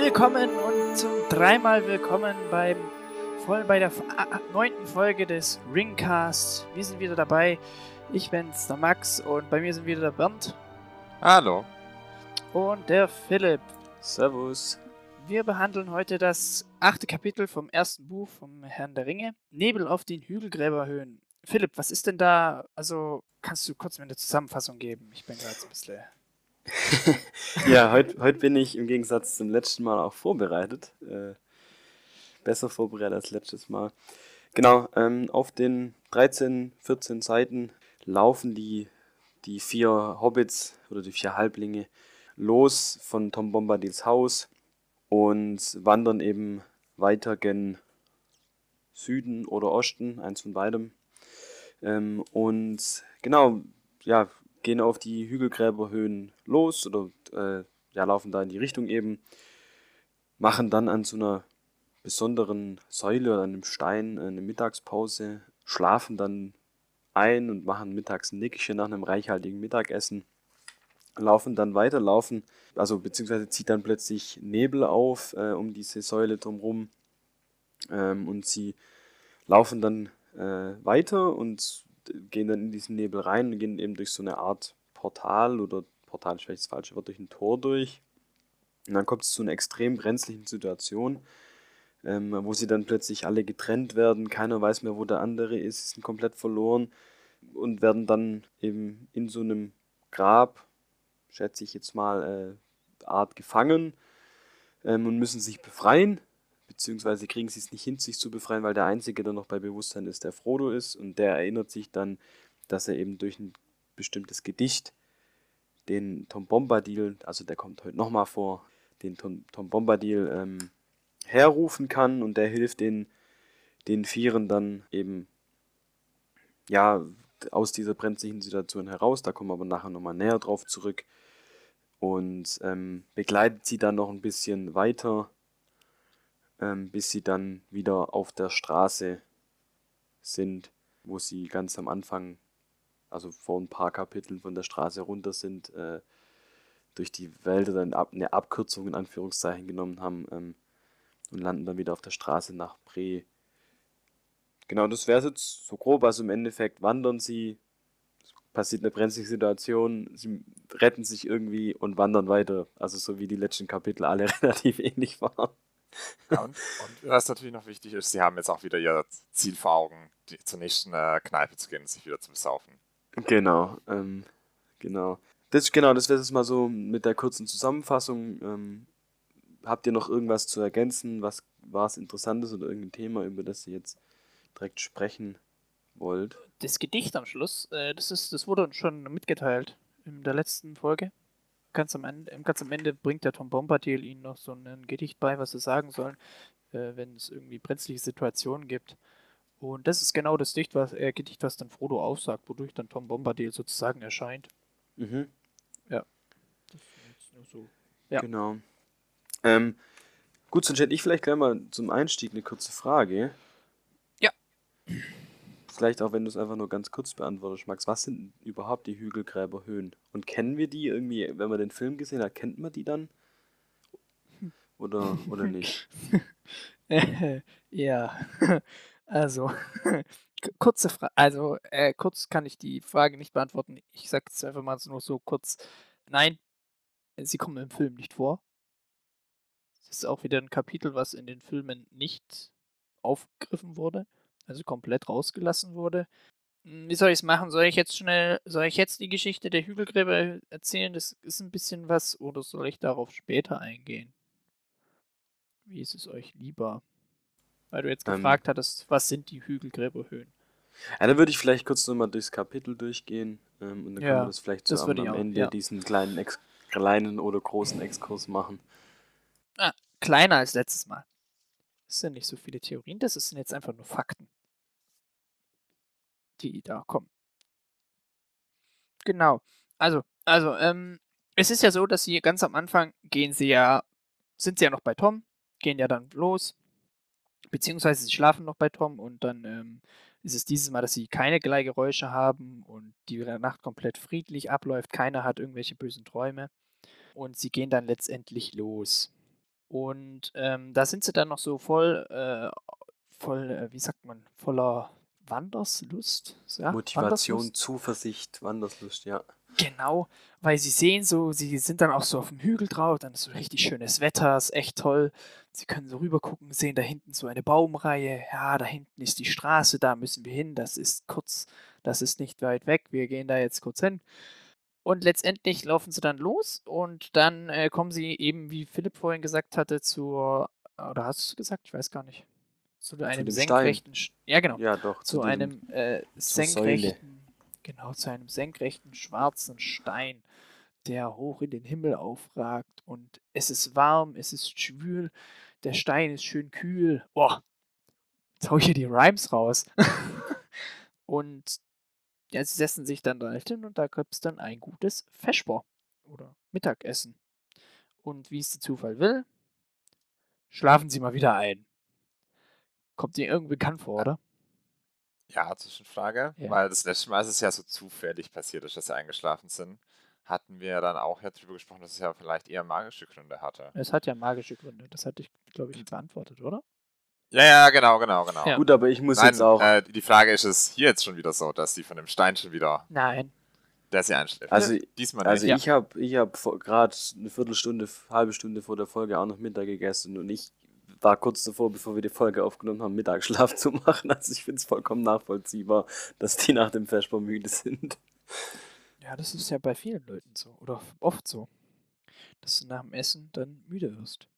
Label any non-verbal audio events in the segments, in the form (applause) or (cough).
Willkommen und zum dreimal willkommen beim voll bei der neunten Folge des Ringcast. Wir sind wieder dabei. Ich bin's, der Max, und bei mir sind wieder der Bernd. Hallo. Und der Philipp. Servus. Wir behandeln heute das achte Kapitel vom ersten Buch vom Herrn der Ringe. Nebel auf den Hügelgräberhöhen. Philipp, was ist denn da? Also, kannst du kurz mir eine Zusammenfassung geben? Ich bin gerade ein bisschen ja, heute heut bin ich im Gegensatz zum letzten Mal auch vorbereitet. Äh, besser vorbereitet als letztes Mal. Genau, ähm, auf den 13, 14 Seiten laufen die, die vier Hobbits oder die vier Halblinge los von Tom Bombadils Haus und wandern eben weiter gen Süden oder Osten, eins von beidem. Ähm, und genau, ja, gehen auf die Hügelgräberhöhen los oder äh, ja, laufen da in die Richtung eben, machen dann an so einer besonderen Säule oder einem Stein eine Mittagspause, schlafen dann ein und machen mittags ein Nickchen nach einem reichhaltigen Mittagessen, laufen dann weiter, laufen, also beziehungsweise zieht dann plötzlich Nebel auf äh, um diese Säule drumherum ähm, und sie laufen dann äh, weiter und gehen dann in diesen Nebel rein und gehen eben durch so eine Art Portal oder Portal ist vielleicht das falsche Wort, durch ein Tor durch. Und dann kommt es zu einer extrem brenzlichen Situation, ähm, wo sie dann plötzlich alle getrennt werden, keiner weiß mehr, wo der andere ist, sie sind komplett verloren und werden dann eben in so einem Grab, schätze ich jetzt mal, äh, Art gefangen ähm, und müssen sich befreien beziehungsweise kriegen sie es nicht hin, sich zu befreien, weil der Einzige, der noch bei Bewusstsein ist, der Frodo ist und der erinnert sich dann, dass er eben durch ein bestimmtes Gedicht den Tom Bombadil, also der kommt heute nochmal vor, den Tom, Tom Bombadil ähm, herrufen kann und der hilft den, den Vieren dann eben ja aus dieser brenzlichen Situation heraus. Da kommen wir aber nachher nochmal näher drauf zurück und ähm, begleitet sie dann noch ein bisschen weiter ähm, bis sie dann wieder auf der Straße sind, wo sie ganz am Anfang, also vor ein paar Kapiteln von der Straße runter sind, äh, durch die Wälder dann ab, eine Abkürzung in Anführungszeichen genommen haben ähm, und landen dann wieder auf der Straße nach Bre. Genau, das wäre jetzt so grob. Also im Endeffekt wandern sie, passiert eine brenzlige Situation, sie retten sich irgendwie und wandern weiter. Also so wie die letzten Kapitel alle (laughs) relativ ähnlich waren. Ja, und, und, was natürlich noch wichtig ist, sie haben jetzt auch wieder ihr Ziel vor Augen, die, zur nächsten äh, Kneipe zu gehen und sich wieder zu besaufen. Genau, ähm, genau. Das, genau, das wäre jetzt mal so mit der kurzen Zusammenfassung. Ähm, habt ihr noch irgendwas zu ergänzen? Was war es Interessantes oder irgendein Thema, über das ihr jetzt direkt sprechen wollt? Das Gedicht am Schluss, äh, das, ist, das wurde uns schon mitgeteilt in der letzten Folge ganz am Ende, ganz am Ende bringt der Tom Bombadil ihnen noch so ein Gedicht bei, was sie sagen sollen, äh, wenn es irgendwie brenzliche Situationen gibt. Und das ist genau das Gedicht, was, äh, Gedicht, was dann Frodo aufsagt, wodurch dann Tom Bombadil sozusagen erscheint. Mhm. Ja. Das ist nur so. Ja. Genau. Ähm, gut, sonst hätte ich vielleicht gleich mal zum Einstieg eine kurze Frage. Ja vielleicht auch, wenn du es einfach nur ganz kurz beantwortest, Max, was sind überhaupt die Hügelgräberhöhen? Und kennen wir die irgendwie, wenn man den Film gesehen hat, kennt man die dann? Oder, oder nicht? (laughs) ja, (laughs) also, (laughs) kurze Frage, also, äh, kurz kann ich die Frage nicht beantworten. Ich sage es einfach mal nur so kurz. Nein, sie kommen im Film nicht vor. Das ist auch wieder ein Kapitel, was in den Filmen nicht aufgegriffen wurde also komplett rausgelassen wurde. Hm, wie soll ich es machen? Soll ich jetzt schnell, soll ich jetzt die Geschichte der Hügelgräber erzählen? Das ist ein bisschen was, oder soll ich darauf später eingehen? Wie ist es euch lieber? Weil du jetzt ähm, gefragt hattest, was sind die Hügelgräberhöhen? Ja, dann würde ich vielleicht kurz nochmal durchs Kapitel durchgehen ähm, und dann ja, können wir das vielleicht so am, am Ende ja. diesen kleinen, Ex kleinen oder großen Exkurs machen. Ah, kleiner als letztes Mal. Das sind nicht so viele Theorien, das sind jetzt einfach nur Fakten die da kommen. Genau. Also, also, ähm, es ist ja so, dass sie ganz am Anfang gehen sie ja, sind sie ja noch bei Tom, gehen ja dann los, beziehungsweise sie schlafen noch bei Tom und dann ähm, ist es dieses Mal, dass sie keine Geräusche haben und die Nacht komplett friedlich abläuft, keiner hat irgendwelche bösen Träume und sie gehen dann letztendlich los. Und ähm, da sind sie dann noch so voll, äh, voll, äh, wie sagt man, voller Wanderslust. Ja? Motivation, Wanderslust? Zuversicht, Wanderslust, ja. Genau, weil sie sehen so, sie sind dann auch so auf dem Hügel drauf, dann ist so richtig schönes Wetter, ist echt toll. Sie können so rüber gucken, sehen da hinten so eine Baumreihe. Ja, da hinten ist die Straße, da müssen wir hin. Das ist kurz, das ist nicht weit weg. Wir gehen da jetzt kurz hin. Und letztendlich laufen sie dann los und dann äh, kommen sie eben, wie Philipp vorhin gesagt hatte, zur, oder hast du es gesagt? Ich weiß gar nicht. Zu einem dem senkrechten, Sch- ja genau, Ja, doch. zu diesem- einem äh, senkrechten, genau, zu einem senkrechten schwarzen Stein, der hoch in den Himmel aufragt. Und es ist warm, es ist schwül, der Stein ist schön kühl. Boah, jetzt hau ich hier die Rhymes raus. (laughs) und ja, sie setzen sich dann da hin und da gibt es dann ein gutes Feschbar oder Mittagessen. Und wie es der Zufall will, schlafen sie mal wieder ein. Kommt dir irgendwie bekannt vor, oder? Ja, Zwischenfrage. Ja. Weil das letzte Mal ist es ja so zufällig passiert, ist, dass sie eingeschlafen sind. Hatten wir dann auch ja drüber gesprochen, dass es ja vielleicht eher magische Gründe hatte. Es hat ja magische Gründe. Das hatte ich, glaube ich, beantwortet, oder? Ja, ja, genau, genau, genau. Ja. Gut, aber ich muss Nein, jetzt auch. Äh, die Frage ist es hier jetzt schon wieder so, dass sie von dem Stein schon wieder, Nein. der sie einschläft. Also- diesmal Also nicht. ich habe ich hab gerade eine Viertelstunde, halbe Stunde vor der Folge auch noch Mittag gegessen und ich war kurz davor, bevor wir die Folge aufgenommen haben, Mittagsschlaf zu machen. Also ich finde es vollkommen nachvollziehbar, dass die nach dem Vesper müde sind. Ja, das ist ja bei vielen Leuten so. Oder oft so. Dass du nach dem Essen dann müde wirst.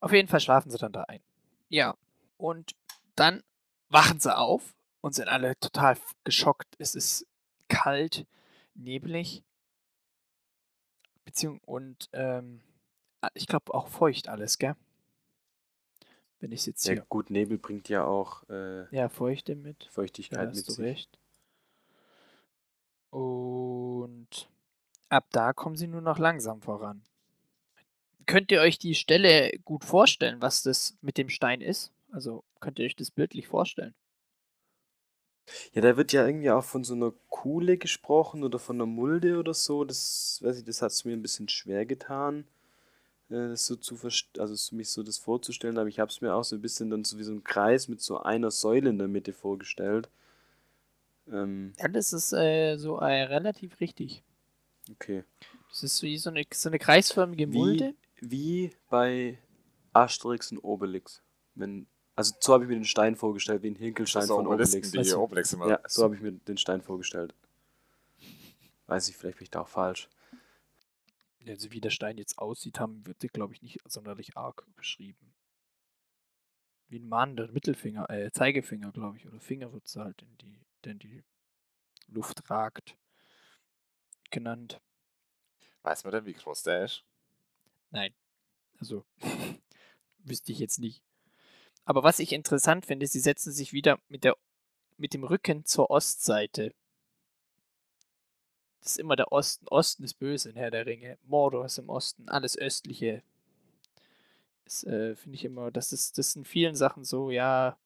Auf jeden Fall schlafen sie dann da ein. Ja. Und dann wachen sie auf und sind alle total geschockt. Es ist kalt, neblig. Beziehung und ähm, ich glaube auch feucht alles, gell? Wenn ich jetzt Ja hier. gut, Nebel bringt ja auch äh, Ja, Feuchte mit. Feuchtigkeit mit hast du sich. recht. Und ab da kommen sie nur noch langsam voran. Könnt ihr euch die Stelle gut vorstellen, was das mit dem Stein ist? Also könnt ihr euch das bildlich vorstellen? Ja, da wird ja irgendwie auch von so einer Kuhle gesprochen oder von einer Mulde oder so. Das, weiß ich, das hat es mir ein bisschen schwer getan, das so zu also so mich so das vorzustellen. Aber ich habe es mir auch so ein bisschen dann so wie so ein Kreis mit so einer Säule in der Mitte vorgestellt. Ähm, Ja, das ist äh, so äh, relativ richtig. okay. Das ist wie so eine, so eine kreisförmige Mulde. Wie, wie bei Asterix und Obelix. Wenn, also so habe ich mir den Stein vorgestellt, wie ein Hinkelstein von Obelix. die Also- Obelix immer. Ja, so habe ich mir den Stein vorgestellt. Weiß ich, vielleicht bin ich da auch falsch. Also wie der Stein jetzt aussieht, haben wird glaube ich, nicht sonderlich arg beschrieben. Wie ein Mann, der Mittelfinger, äh, Zeigefinger, glaube ich, oder Finger wird es halt in die, der in die Luft ragt, genannt. Weiß man denn, wie groß der ist? Nein. Also, (laughs) wüsste ich jetzt nicht. Aber was ich interessant finde, sie setzen sich wieder mit, der, mit dem Rücken zur Ostseite. Das ist immer der Osten. Osten ist böse in Herr der Ringe. Mordor ist im Osten. Alles Östliche. Das äh, finde ich immer, das ist, das ist in vielen Sachen so, ja,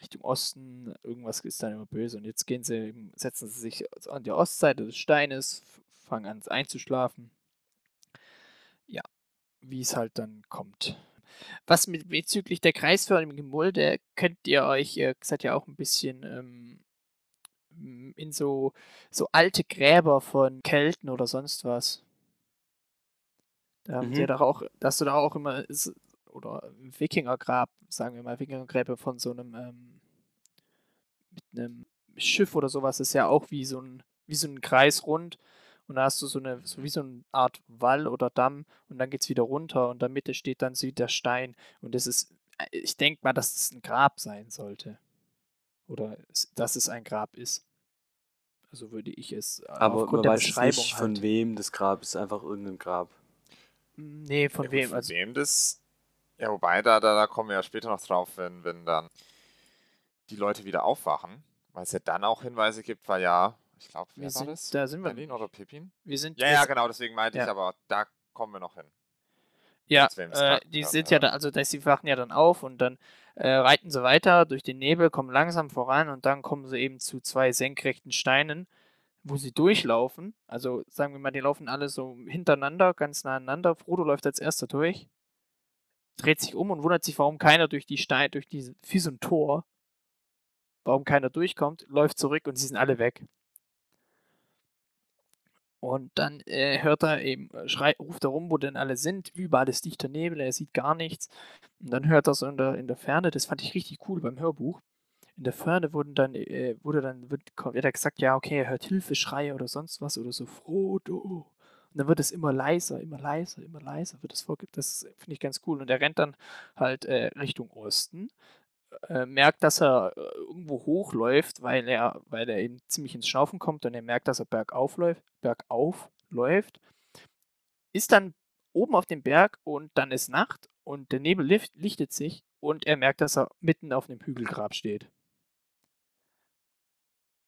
Richtung Osten, irgendwas ist dann immer böse. Und jetzt gehen sie, setzen sie sich an die Ostseite des Steines, fangen an einzuschlafen. Ja, wie es halt dann kommt. Was mit bezüglich der kreisförmigen Mulde könnt ihr euch, ihr seid ja auch ein bisschen ähm, in so, so alte Gräber von Kelten oder sonst was. Da ihr Mhm. doch auch, dass du da auch immer, s- oder ein Wikingergrab, sagen wir mal, Wikingergräber von so einem, ähm, mit einem Schiff oder sowas, ist ja auch wie so ein, wie so ein Kreis rund. Und da hast du so eine, so wie so eine Art Wall oder Damm und dann geht es wieder runter und in der Mitte steht dann so der Stein. Und das ist, äh, ich denke mal, dass es ein Grab sein sollte. Oder dass es ein Grab ist. Also würde ich es äh, Aber man aufgrund der weiß Beschreibung nicht, von halt. wem das Grab ist. Einfach irgendein Grab. Nee, von ja, wem? Von Also, wem das? Ja, wobei, da, da, da kommen wir ja später noch drauf, wenn, wenn dann die Leute wieder aufwachen, weil es ja dann auch Hinweise gibt, weil ja, ich glaube, wir wer war sind, das? da sind wir. Berlin oder Pippin? Wir sind, Ja, wir ja, genau, deswegen meinte ich, Ja. aber da kommen wir noch hin. Ja, äh, die grad, sind ja äh, da, also dass sie wachen ja dann auf und dann äh, reiten sie weiter durch den Nebel, kommen langsam voran und dann kommen sie eben zu zwei senkrechten Steinen, wo sie durchlaufen. Also sagen wir mal, die laufen alle so hintereinander, ganz nah aneinander. Frodo läuft als erster durch. dreht sich um und wundert sich, warum keiner durch die Steine, durch diese, wie so ein Tor, warum keiner durchkommt, läuft zurück und sie sind alle weg. Und dann äh, hört er eben, äh, schreit, ruft er rum, wo denn alle sind. Überall ist dichter Nebel, er sieht gar nichts. Und dann hört er so in der, in der Ferne, das fand ich richtig cool beim Hörbuch. In der Ferne wurden dann, äh, wurde dann, wird, wird er gesagt, ja, okay, er hört Hilfeschreie oder sonst was oder so, Frodo. Und dann wird es immer leiser, immer leiser, immer leiser, wird es vorgibt. Das finde ich ganz cool. Und er rennt dann halt äh, Richtung Osten äh, merkt, dass er äh, irgendwo hochläuft, weil er, weil er eben ziemlich ins Schnaufen kommt und er merkt, dass er bergauf läuft, bergauf läuft, ist dann oben auf dem Berg und dann ist Nacht und der Nebel lichtet sich und er merkt, dass er mitten auf einem Hügelgrab steht.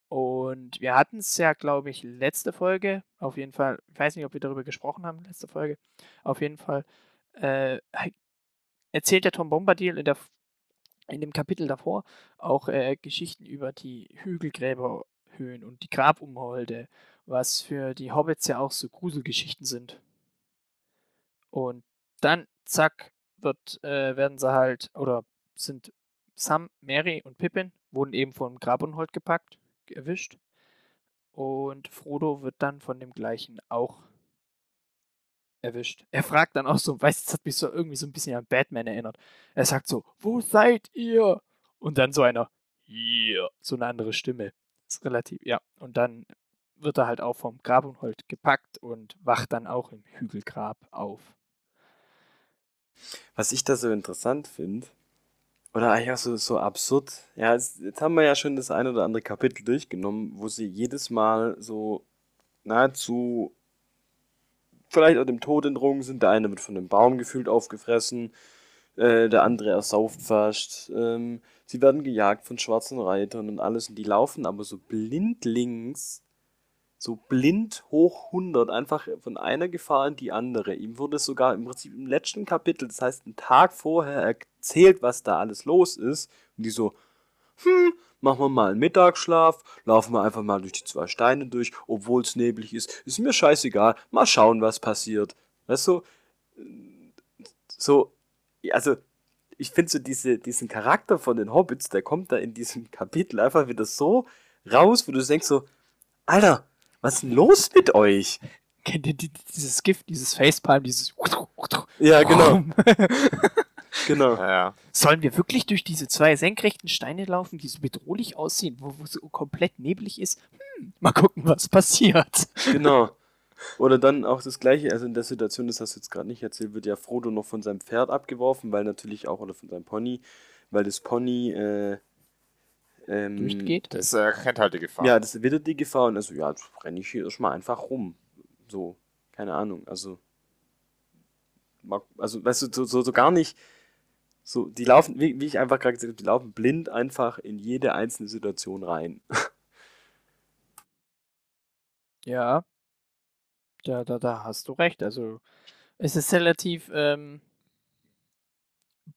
Und wir hatten es ja, glaube ich, letzte Folge, auf jeden Fall, ich weiß nicht, ob wir darüber gesprochen haben, letzte Folge, auf jeden Fall äh, erzählt der Tom Bombadil in der in dem Kapitel davor auch äh, Geschichten über die Hügelgräberhöhen und die Grabumholde, was für die Hobbits ja auch so Gruselgeschichten sind. Und dann, zack, wird, äh, werden sie halt, oder sind Sam, Mary und Pippin wurden eben vom Grabunhold gepackt, erwischt. Und Frodo wird dann von dem gleichen auch erwischt. Er fragt dann auch so, weißt du, das hat mich so irgendwie so ein bisschen an Batman erinnert. Er sagt so, wo seid ihr? Und dann so einer, hier, so eine andere Stimme. Ist relativ, ja. Und dann wird er halt auch vom Grabunhold gepackt und wacht dann auch im Hügelgrab auf. Was ich da so interessant finde, oder eigentlich auch so, so absurd, ja, jetzt, jetzt haben wir ja schon das ein oder andere Kapitel durchgenommen, wo sie jedes Mal so nahezu vielleicht auch dem Tod entrungen sind. Der eine wird von einem Baum gefühlt aufgefressen, äh, der andere ersauft fast. Ähm, sie werden gejagt von schwarzen Reitern und alles und die laufen aber so blindlings, so blind hoch 100, einfach von einer Gefahr in die andere. Ihm wurde sogar im Prinzip im letzten Kapitel, das heißt einen Tag vorher, erzählt, was da alles los ist. Und die so, hm, machen wir mal einen Mittagsschlaf, laufen wir einfach mal durch die zwei Steine durch, obwohl es neblig ist. Ist mir scheißegal, mal schauen, was passiert. Weißt du, so, also, ich finde so diese, diesen Charakter von den Hobbits, der kommt da in diesem (laughs) Kapitel einfach wieder so raus, wo du denkst so, Alter, was ist denn los mit euch? Kennt ihr dieses Gift, dieses Facepalm, dieses. Ja, genau. (laughs) (laughs) Genau. Ja, ja. Sollen wir wirklich durch diese zwei senkrechten Steine laufen, die so bedrohlich aussehen, wo, es so komplett neblig ist? Hm, mal gucken, was passiert. Genau. Oder dann auch das gleiche, also in der Situation, das hast du jetzt gerade nicht erzählt, wird ja Frodo noch von seinem Pferd abgeworfen, weil natürlich auch, oder von seinem Pony, weil das Pony äh, ähm, durchgeht. Das äh, kennt halt die Gefahr. Ja, das wieder die Gefahr und also ja, renne ich hier erstmal einfach rum. So, keine Ahnung, also also weißt du, so, so, so gar nicht so, die laufen, wie, wie ich einfach gerade gesagt habe, die laufen blind einfach in jede einzelne Situation rein. (laughs) Ja, da, da, da hast du recht. Also es ist relativ ähm,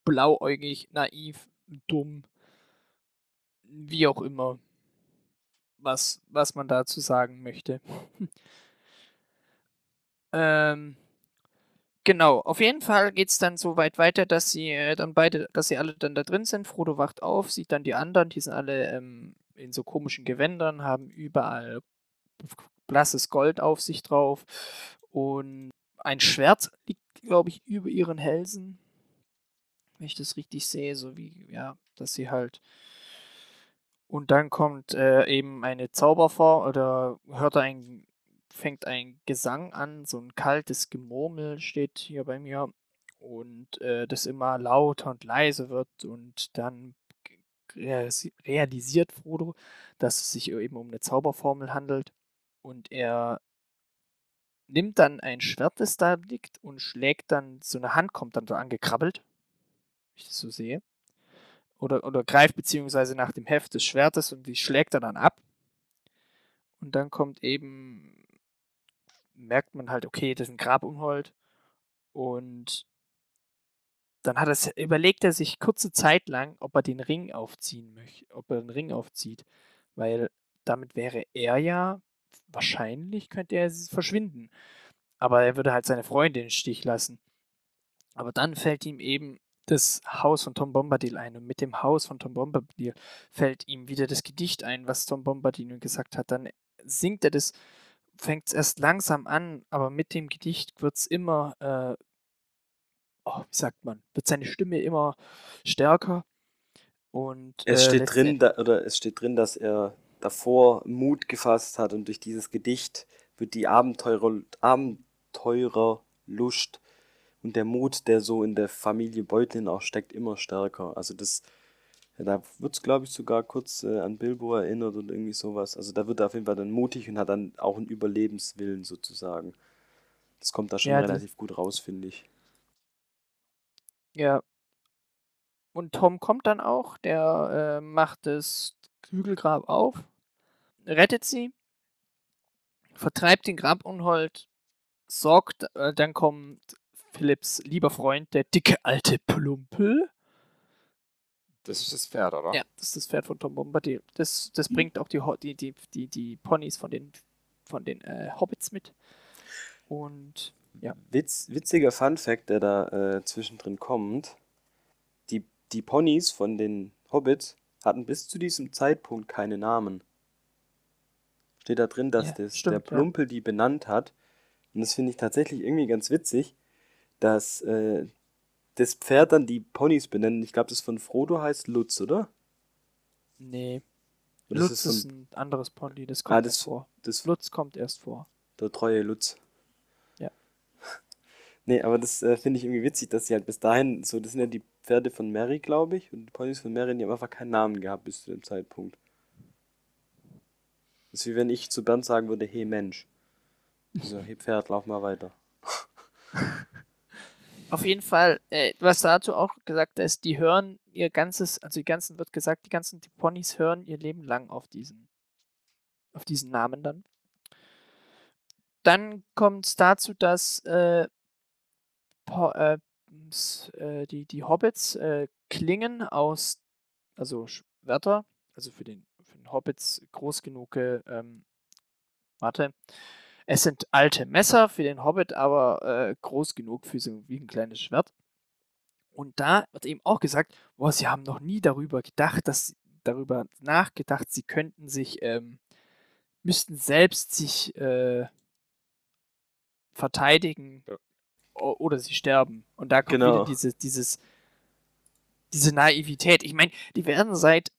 blauäugig, naiv, dumm, wie auch immer, was, was man dazu sagen möchte. (laughs) ähm, Genau, auf jeden Fall geht es dann so weit weiter, dass sie äh, dann beide, dass sie alle dann da drin sind. Frodo wacht auf, sieht dann die anderen, die sind alle ähm, in so komischen Gewändern, haben überall blasses Gold auf sich drauf und ein Schwert liegt, glaube ich, über ihren Hälsen. Wenn ich das richtig sehe, so wie, ja, dass sie halt. Und dann kommt äh, eben eine Zauberform oder hört ein fängt ein Gesang an, so ein kaltes Gemurmel steht hier bei mir und äh, das immer lauter und leiser wird und dann realisiert Frodo, dass es sich eben um eine Zauberformel handelt und er nimmt dann ein Schwert, das da liegt und schlägt dann, so eine Hand kommt dann so angekrabbelt, wenn ich das so sehe, oder, oder greift beziehungsweise nach dem Heft des Schwertes und die schlägt er dann ab. Und dann kommt eben merkt man halt, okay, das ist ein Grabunhold. Und dann hat er, überlegt er sich kurze Zeit lang, ob er den Ring aufziehen möchte, ob er den Ring aufzieht. Weil damit wäre er ja, wahrscheinlich könnte er verschwinden. Aber er würde halt seine Freundin im Stich lassen. Aber dann fällt ihm eben das Haus von Tom Bombadil ein. Und mit dem Haus von Tom Bombadil fällt ihm wieder das Gedicht ein, was Tom Bombadil gesagt hat. Dann singt er das, fängt es erst langsam an, aber mit dem Gedicht wird es immer, äh, oh, wie sagt man, wird seine Stimme immer stärker. Und, es äh, steht drin, da, oder es steht drin, dass er davor Mut gefasst hat und durch dieses Gedicht wird die Abenteurer, Abenteurerlust und der Mut, der so in der Familie Beutlin auch steckt, immer stärker. Also das, ja, da wird es, glaube ich, sogar kurz äh, an Bilbo erinnert und irgendwie sowas. Also da wird er auf jeden Fall dann mutig und hat dann auch einen Überlebenswillen sozusagen. Das kommt da schon Ja, relativ gut raus, finde ich. Ja. Und Tom kommt dann auch, der äh, macht das Hügelgrab auf, rettet sie, vertreibt den Grabunhold, sorgt, äh, dann kommt Philipps lieber Freund, der dicke alte Plumpel. Das ist das Pferd, oder? Ja, das ist das Pferd von Tom Bombadil. Das, das bringt auch die, die, die, die, die Ponys von den, von den äh, Hobbits mit. Und Ja. Witz, witziger Fun Fact, der da äh, zwischendrin kommt. Die, die Ponys von den Hobbits hatten bis zu diesem Zeitpunkt keine Namen. Steht da drin, dass Ja, das, stimmt, der ja. Plumpel die benannt hat. Und das finde ich tatsächlich irgendwie ganz witzig, dass äh, das Pferd dann die Ponys benennt. Ich glaube, das von Frodo heißt Lutz, oder? nee, Oder Lutz ist ist, ein anderes Pony, das kommt Ah, das- erst vor. das Lutz kommt erst vor. Der treue Lutz. Ja. (laughs) Nee, aber das äh, finde ich irgendwie witzig, dass sie halt bis dahin, so, das sind ja die Pferde von Mary, glaube ich, und die Ponys von Mary, die haben einfach keinen Namen gehabt bis zu dem Zeitpunkt. Das ist wie wenn ich zu Bernd sagen würde, hey Mensch. So, hey Pferd, lauf mal weiter. Auf jeden Fall, äh, was dazu auch gesagt ist, die hören ihr ganzes, also die ganzen, wird gesagt, die ganzen die Ponys hören ihr Leben lang auf diesen, auf diesen Namen dann. Dann kommt es dazu, dass äh, äh, äh, die, die Hobbits äh, Klingen aus, also Schwerter, also für den, für den Hobbits groß genug, ähm, warte, es sind alte Messer für den Hobbit, aber äh, groß genug für so wie ein kleines Schwert. Und da wird eben auch gesagt, boah, sie haben noch nie darüber gedacht, dass darüber nachgedacht, sie könnten sich, ähm, müssten selbst sich äh, verteidigen Ja. oder sie sterben. Und da kommt Genau. wieder diese, dieses, diese Naivität. Ich meine, die werden seit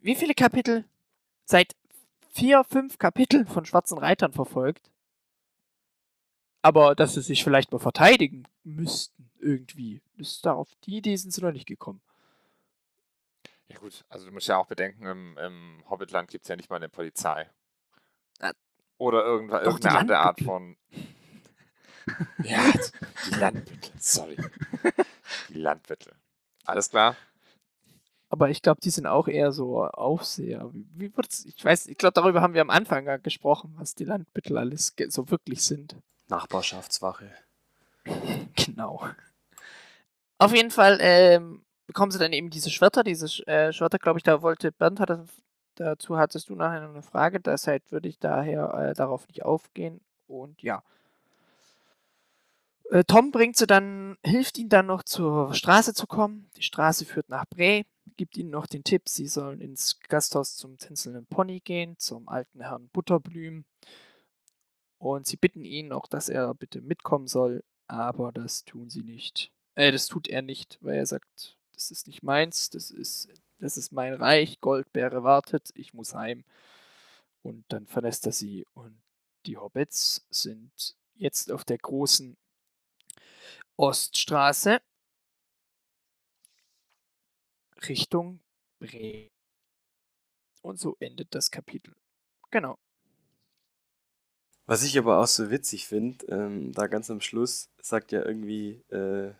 wie viele Kapitel? Seit vier, fünf Kapiteln von schwarzen Reitern verfolgt. Aber dass sie sich vielleicht mal verteidigen müssten, irgendwie. Ist da auf die Idee sind sie noch nicht gekommen. Ja gut, also du musst ja auch bedenken, im, im Hobbitland gibt es ja nicht mal eine Polizei. Ah. Oder irgendwa, Doch, irgendeine andere Art von. (laughs) ja, die Landbüttel, sorry. Die Landbüttel. Alles klar? Aber ich glaube, die sind auch eher so Aufseher. Wie, wird's, ich weiß, ich glaube, darüber haben wir am Anfang gesprochen, was die Landbüttel alles so wirklich sind. Nachbarschaftswache. (laughs) Genau. Auf jeden Fall ähm, bekommen sie dann eben diese Schwerter. Diese äh, Schwerter, glaube ich, da wollte Bernd, hat, dazu hattest du nachher noch eine Frage. Deshalb würde ich daher äh, darauf nicht aufgehen. Und ja. Äh, Tom bringt sie dann, hilft ihnen dann noch zur Straße zu kommen. Die Straße führt nach Bre, gibt ihnen noch den Tipp, sie sollen ins Gasthaus zum tänzelnden Pony gehen, zum alten Herrn Butterblüm. Und sie bitten ihn auch, dass er bitte mitkommen soll, aber das tun sie nicht. Äh, das tut er nicht, weil er sagt, das ist nicht meins, das ist, das ist mein Reich, Goldbeere wartet, ich muss heim. Und dann verlässt er sie und die Hobbits sind jetzt auf der großen Oststraße Richtung Bre. Und so endet das Kapitel. Genau. Was ich aber auch so witzig finde, ähm, da ganz am Schluss sagt ja irgendwie äh,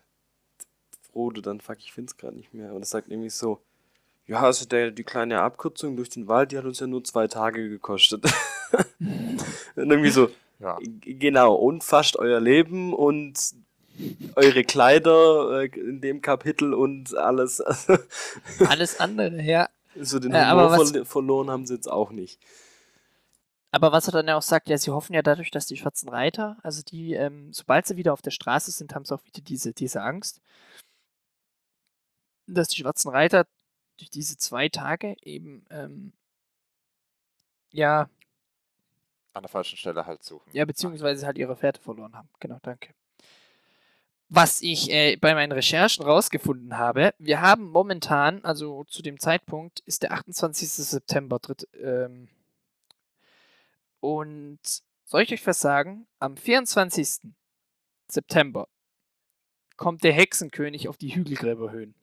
Frodo, dann fuck, ich find's gerade nicht mehr, und es sagt irgendwie so, ja, also der, die kleine Abkürzung durch den Wald, die hat uns ja nur zwei Tage gekostet. (laughs) (laughs) und irgendwie so, Ja. genau, und fast euer Leben und eure Kleider äh, in dem Kapitel und alles. (laughs) Alles andere, ja. so den Äh, Humor aber was- verli- verloren haben sie jetzt auch nicht. Aber was er dann ja auch sagt, ja, sie hoffen ja dadurch, dass die schwarzen Reiter, also die, ähm, sobald sie wieder auf der Straße sind, haben sie auch wieder diese, diese Angst, dass die schwarzen Reiter durch diese zwei Tage eben, ähm, ja, An der falschen Stelle halt suchen. ja, beziehungsweise halt ihre Fährte verloren haben. Genau, danke. Was ich äh, bei meinen Recherchen rausgefunden habe, wir haben momentan, also zu dem Zeitpunkt, ist der 28. September. Dritt, ähm, und soll ich euch was sagen? Am 24. September kommt der Hexenkönig auf die Hügelgräberhöhen.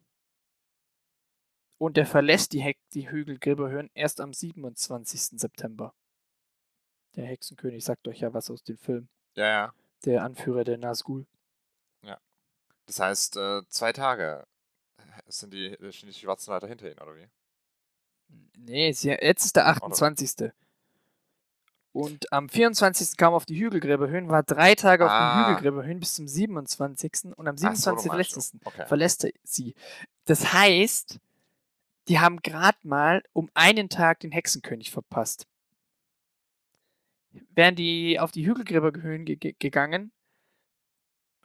Und der verlässt die, die Hügelgräberhöhen erst am 27. September. Der Hexenkönig sagt euch ja was aus dem Film. Ja, ja. Der Anführer der Nazgul. Das heißt, äh, zwei Tage sind die, sind die schwarzen Reiter hinter ihnen, oder wie? Nee, jetzt ist der 28. Und am 24. kam auf die Hügelgräberhöhen, war drei Tage auf Ah. den Hügelgräberhöhen bis zum 27. Und am Ach so, du 27. meinst verlässt, du. Okay. verlässt er sie. Das heißt, die haben gerade mal um einen Tag den Hexenkönig verpasst. Wären die auf die Hügelgräberhöhen ge ge- gegangen,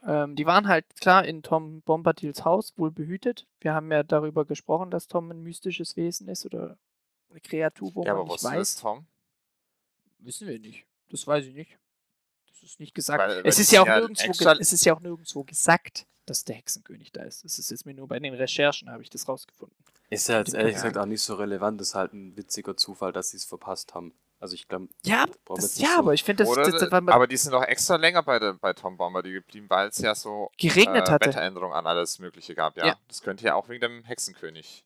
ähm, die waren halt klar in Tom Bombadils Haus wohl behütet. Wir haben ja darüber gesprochen, dass Tom ein mystisches Wesen ist oder eine Kreatur, wo Ja, man aber nicht weiß. das Tom? Wissen wir nicht. Das weiß ich nicht. Das ist nicht gesagt. Weil- weil es, ist ja auch ja nirgendwo ge- es ist ja auch nirgendwo gesagt, dass der Hexenkönig da ist. Das ist jetzt mir nur bei den Recherchen, habe ich das rausgefunden. Ist ja jetzt ehrlich gesagt auch nicht so relevant. Das ist halt ein witziger Zufall, dass sie es verpasst haben. Also ich glaube, Ja, das, ja so- aber ich finde, das, Oder, das, das aber die sind doch extra länger bei, der, bei Tom Bomber die geblieben, weil es ja so geregnet äh, hatte. Wetteränderungen an alles Mögliche gab. Ja. Ja. Das könnte ja auch wegen dem Hexenkönig.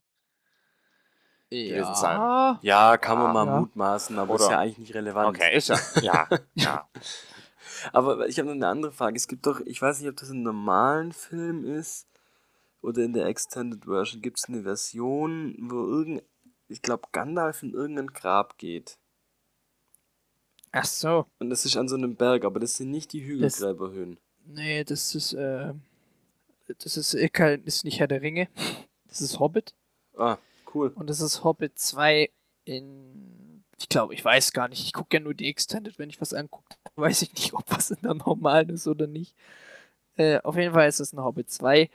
gewesen sein. Ja, ja, kann man mal ja. mutmaßen, aber ist Oder- ja eigentlich nicht relevant. Okay, ist ja. Ja, (laughs) ja. Aber ich habe noch eine andere Frage. Es gibt doch, ich weiß nicht, ob das im normalen Film ist oder in der Extended Version, gibt es eine Version, wo irgend, ich glaube, Gandalf in irgendein Grab geht. Ach so. Und das ist an so einem Berg, aber das sind nicht die Hügelgräberhöhen. Nee, das ist, äh, das ist, eh kein, ist nicht Herr der Ringe. Das ist Hobbit. Ah, cool. Und das ist Hobbit 2 in. Ich glaube, ich weiß gar nicht. Ich gucke ja nur die Extended, wenn ich was angucke. Weiß ich nicht, ob was in der normalen ist oder nicht. Äh, auf jeden Fall ist es ein Hobbit 2.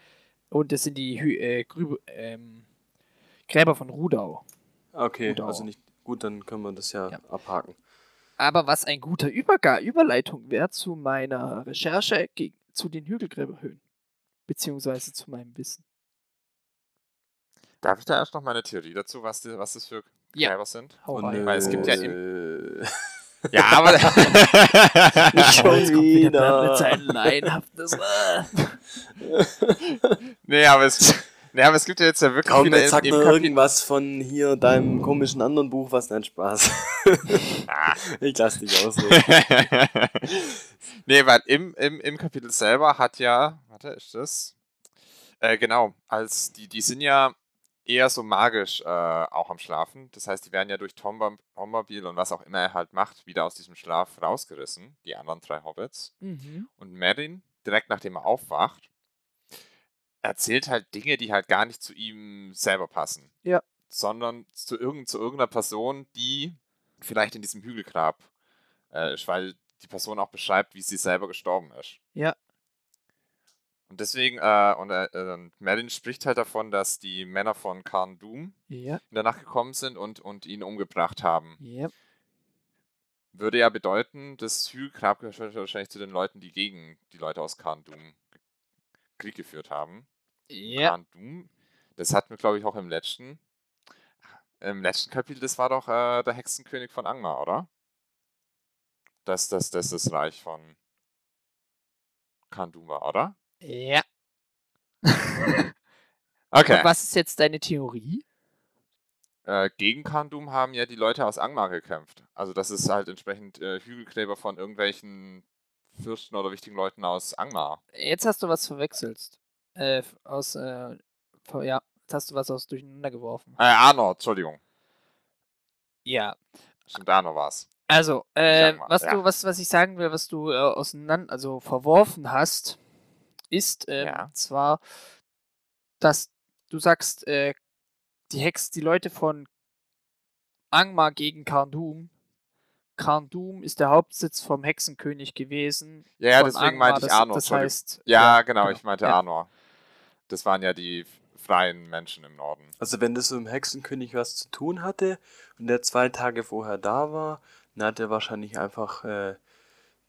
Und das sind die Hü äh, Grübe, ähm, Gräber von Rudau. Okay, Gut auch. also nicht gut, dann können wir das ja, Ja. abhaken. Aber was ein guter Überga Überleitung wäre zu meiner Recherche zu den Hügelgräberhöhen. Beziehungsweise zu meinem Wissen. Darf ich da erst noch meine Theorie dazu, was, die, was das für Ja. Gräber sind? Hau Und, rein. Weil es gibt ja äh, (laughs) Ja, aber. (laughs) Nicht schon Jetzt wieder mit seinen laienhaften. nee, aber es, nee, aber es gibt ja jetzt ja wirklich Kaum wieder jetzt sag Kapitel. irgendwas von hier deinem komischen anderen Buch, was nein Spaß. Ah. ich lass dich aus. (laughs) nee, weil im, im, im Kapitel selber hat ja, warte, ist das? Äh, genau, als die, die sind ja eher so magisch äh, auch am Schlafen. Das heißt, die werden ja durch Tom Bom- Bombadil und was auch immer er halt macht, wieder aus diesem Schlaf rausgerissen, die anderen drei Hobbits. mhm. Und Merlin, direkt nachdem er aufwacht, erzählt halt Dinge, die halt gar nicht zu ihm selber passen. Ja. Sondern zu, irgend, zu irgendeiner Person, die vielleicht in diesem Hügelgrab äh, ist, weil die Person auch beschreibt, wie sie selber gestorben ist. Ja. Und deswegen, äh, und äh, äh, Merlin spricht halt davon, dass die Männer von Khan Doom Ja, in der Nacht gekommen sind und, und ihn umgebracht haben. ja. Würde ja bedeuten, das Hügelgrab gehört wahrscheinlich zu den Leuten, die gegen die Leute aus Khan Doom Krieg geführt haben. Ja. Khan Doom, das hatten wir, glaube ich, auch im letzten, im letzten Kapitel, das war doch äh, der Hexenkönig von Angmar, oder? Das, das, das ist das Reich von Khan Doom war, oder? Ja. Okay. Und was ist jetzt deine Theorie? Äh, gegen Khan Doom haben ja die Leute aus Angmar gekämpft. Also das ist halt entsprechend äh, Hügelgräber von irgendwelchen Fürsten oder wichtigen Leuten aus Angmar. Jetzt hast du was verwechselt. Äh, aus, äh, ja, jetzt hast du was aus durcheinander geworfen. Äh, Arnor, Entschuldigung. Ja. Stimmt, Arnor war's. Also, äh, mal, was ja. du, was, was ich sagen will, was du äh, auseinander, also verworfen hast, ist ähm, Ja. zwar, dass du sagst, äh, die Hex, die Leute von Angmar gegen Karndum Karn Dum ist der Hauptsitz vom Hexenkönig gewesen. Ja, ja deswegen Angmar, meinte ich das, Arnor. Das Entschuldigung. heißt, ja, genau, genau, ich meinte ja. Arnor. Das waren ja die freien Menschen im Norden. Also wenn das so im Hexenkönig was zu tun hatte und der zwei Tage vorher da war, dann hat er wahrscheinlich einfach äh,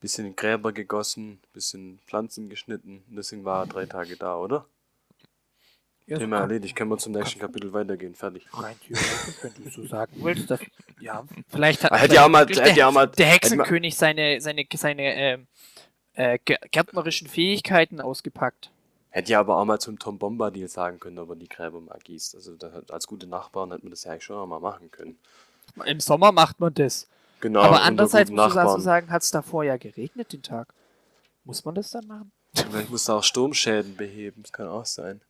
bisschen Gräber gegossen, bisschen Pflanzen geschnitten und deswegen war er drei Tage da, oder? ja, Thema kann- erledigt, können wir zum nächsten Kapitel weitergehen, fertig. Rein theoretisch, wenn du so sagen (laughs) willst. Das, ja, vielleicht hat Ah, Hätte ja auch mal, hätte ja auch mal, der Hexenkönig seine, seine, seine äh, gär- gärtnerischen Fähigkeiten ausgepackt. Hätte ja aber auch mal zum Tom Bombadil sagen können, ob er die Gräber mal gießt. Also da, hat- als gute Nachbarn hätte man das ja eigentlich schon auch mal machen können. Im Sommer macht man das. Genau, Aber andererseits muss man so Nachbarn. sagen, hat es davor ja geregnet den Tag. Muss man das dann machen? Vielleicht muss er auch Sturmschäden beheben, das kann auch sein.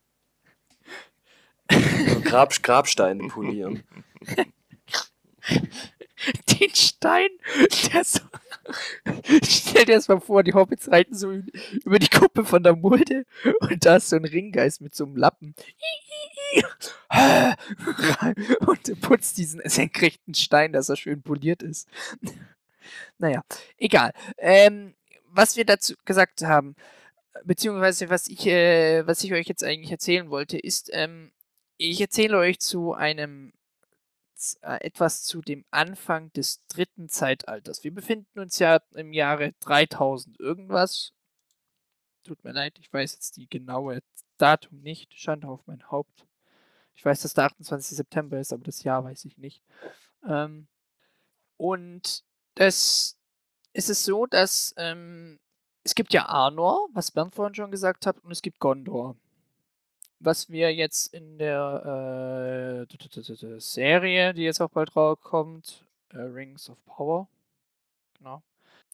(laughs) Grab, Grabsteine polieren. (laughs) Den Stein, der so. (laughs) Stell dir das mal vor, die Hobbits reiten so über die Kuppe von der Mulde und da ist so ein Ringgeist mit so einem Lappen. (laughs) Und putzt diesen senkrechten Stein, dass er schön poliert ist. (laughs) Naja, egal. Ähm, was wir dazu gesagt haben, beziehungsweise was ich, äh, was ich euch jetzt eigentlich erzählen wollte, ist, ähm, ich erzähle euch zu einem z- äh, etwas zu dem Anfang des dritten Zeitalters. Wir befinden uns ja im Jahre 3000 irgendwas. Tut mir leid, ich weiß jetzt die genaue Datum nicht. Schande auf mein Haupt. Ich weiß, dass der 28. September ist, aber das Jahr weiß ich nicht. Ähm, und das es ist so, dass ähm, es gibt ja Arnor, was Bernd vorhin schon gesagt hat, und es gibt Gondor was wir jetzt in der äh, Serie, die jetzt auch bald rauskommt, äh, Rings of Power, genau.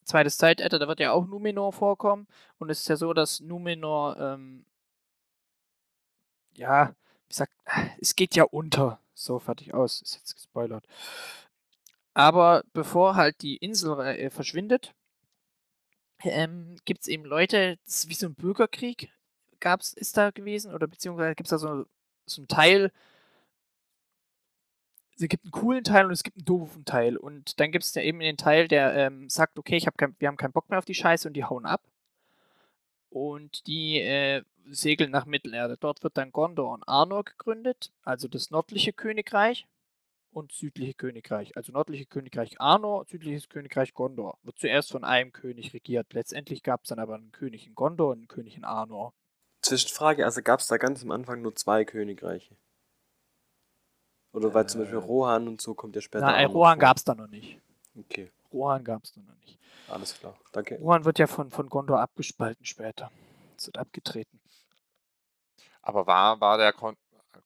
Zweites Zeitalter, da wird ja auch Numenor vorkommen. Und es ist ja so, dass Numenor, ähm, ja, wie gesagt, (sighs) es geht ja unter. So, fertig aus. Ist jetzt gespoilert. Aber bevor halt die Insel äh, verschwindet, ähm, gibt es eben Leute, das ist wie so ein Bürgerkrieg, gab's, ist da gewesen, oder beziehungsweise gibt es da so, so einen Teil, es gibt einen coolen Teil und es gibt einen doofen Teil. Und dann gibt es ja eben den Teil, der ähm, sagt, okay, ich hab kein, wir haben keinen Bock mehr auf die Scheiße und die hauen ab. Und die äh, segeln nach Mittelerde. Dort wird dann Gondor und Arnor gegründet, also das nördliche Königreich und südliche Königreich. Also nördliche Königreich Arnor, südliches Königreich Gondor. Wird zuerst von einem König regiert. Letztendlich gab es dann aber einen König in Gondor und einen König in Arnor. Zwischenfrage, also gab es da ganz am Anfang nur zwei Königreiche? Oder weil zum Beispiel Äh, Rohan und so kommt ja später Na, äh, Rohan gab es da noch nicht. Okay, Rohan gab es da noch nicht. alles klar. Danke. Rohan wird ja von, von Gondor abgespalten später. Es wird abgetreten. Aber war, war der, Kon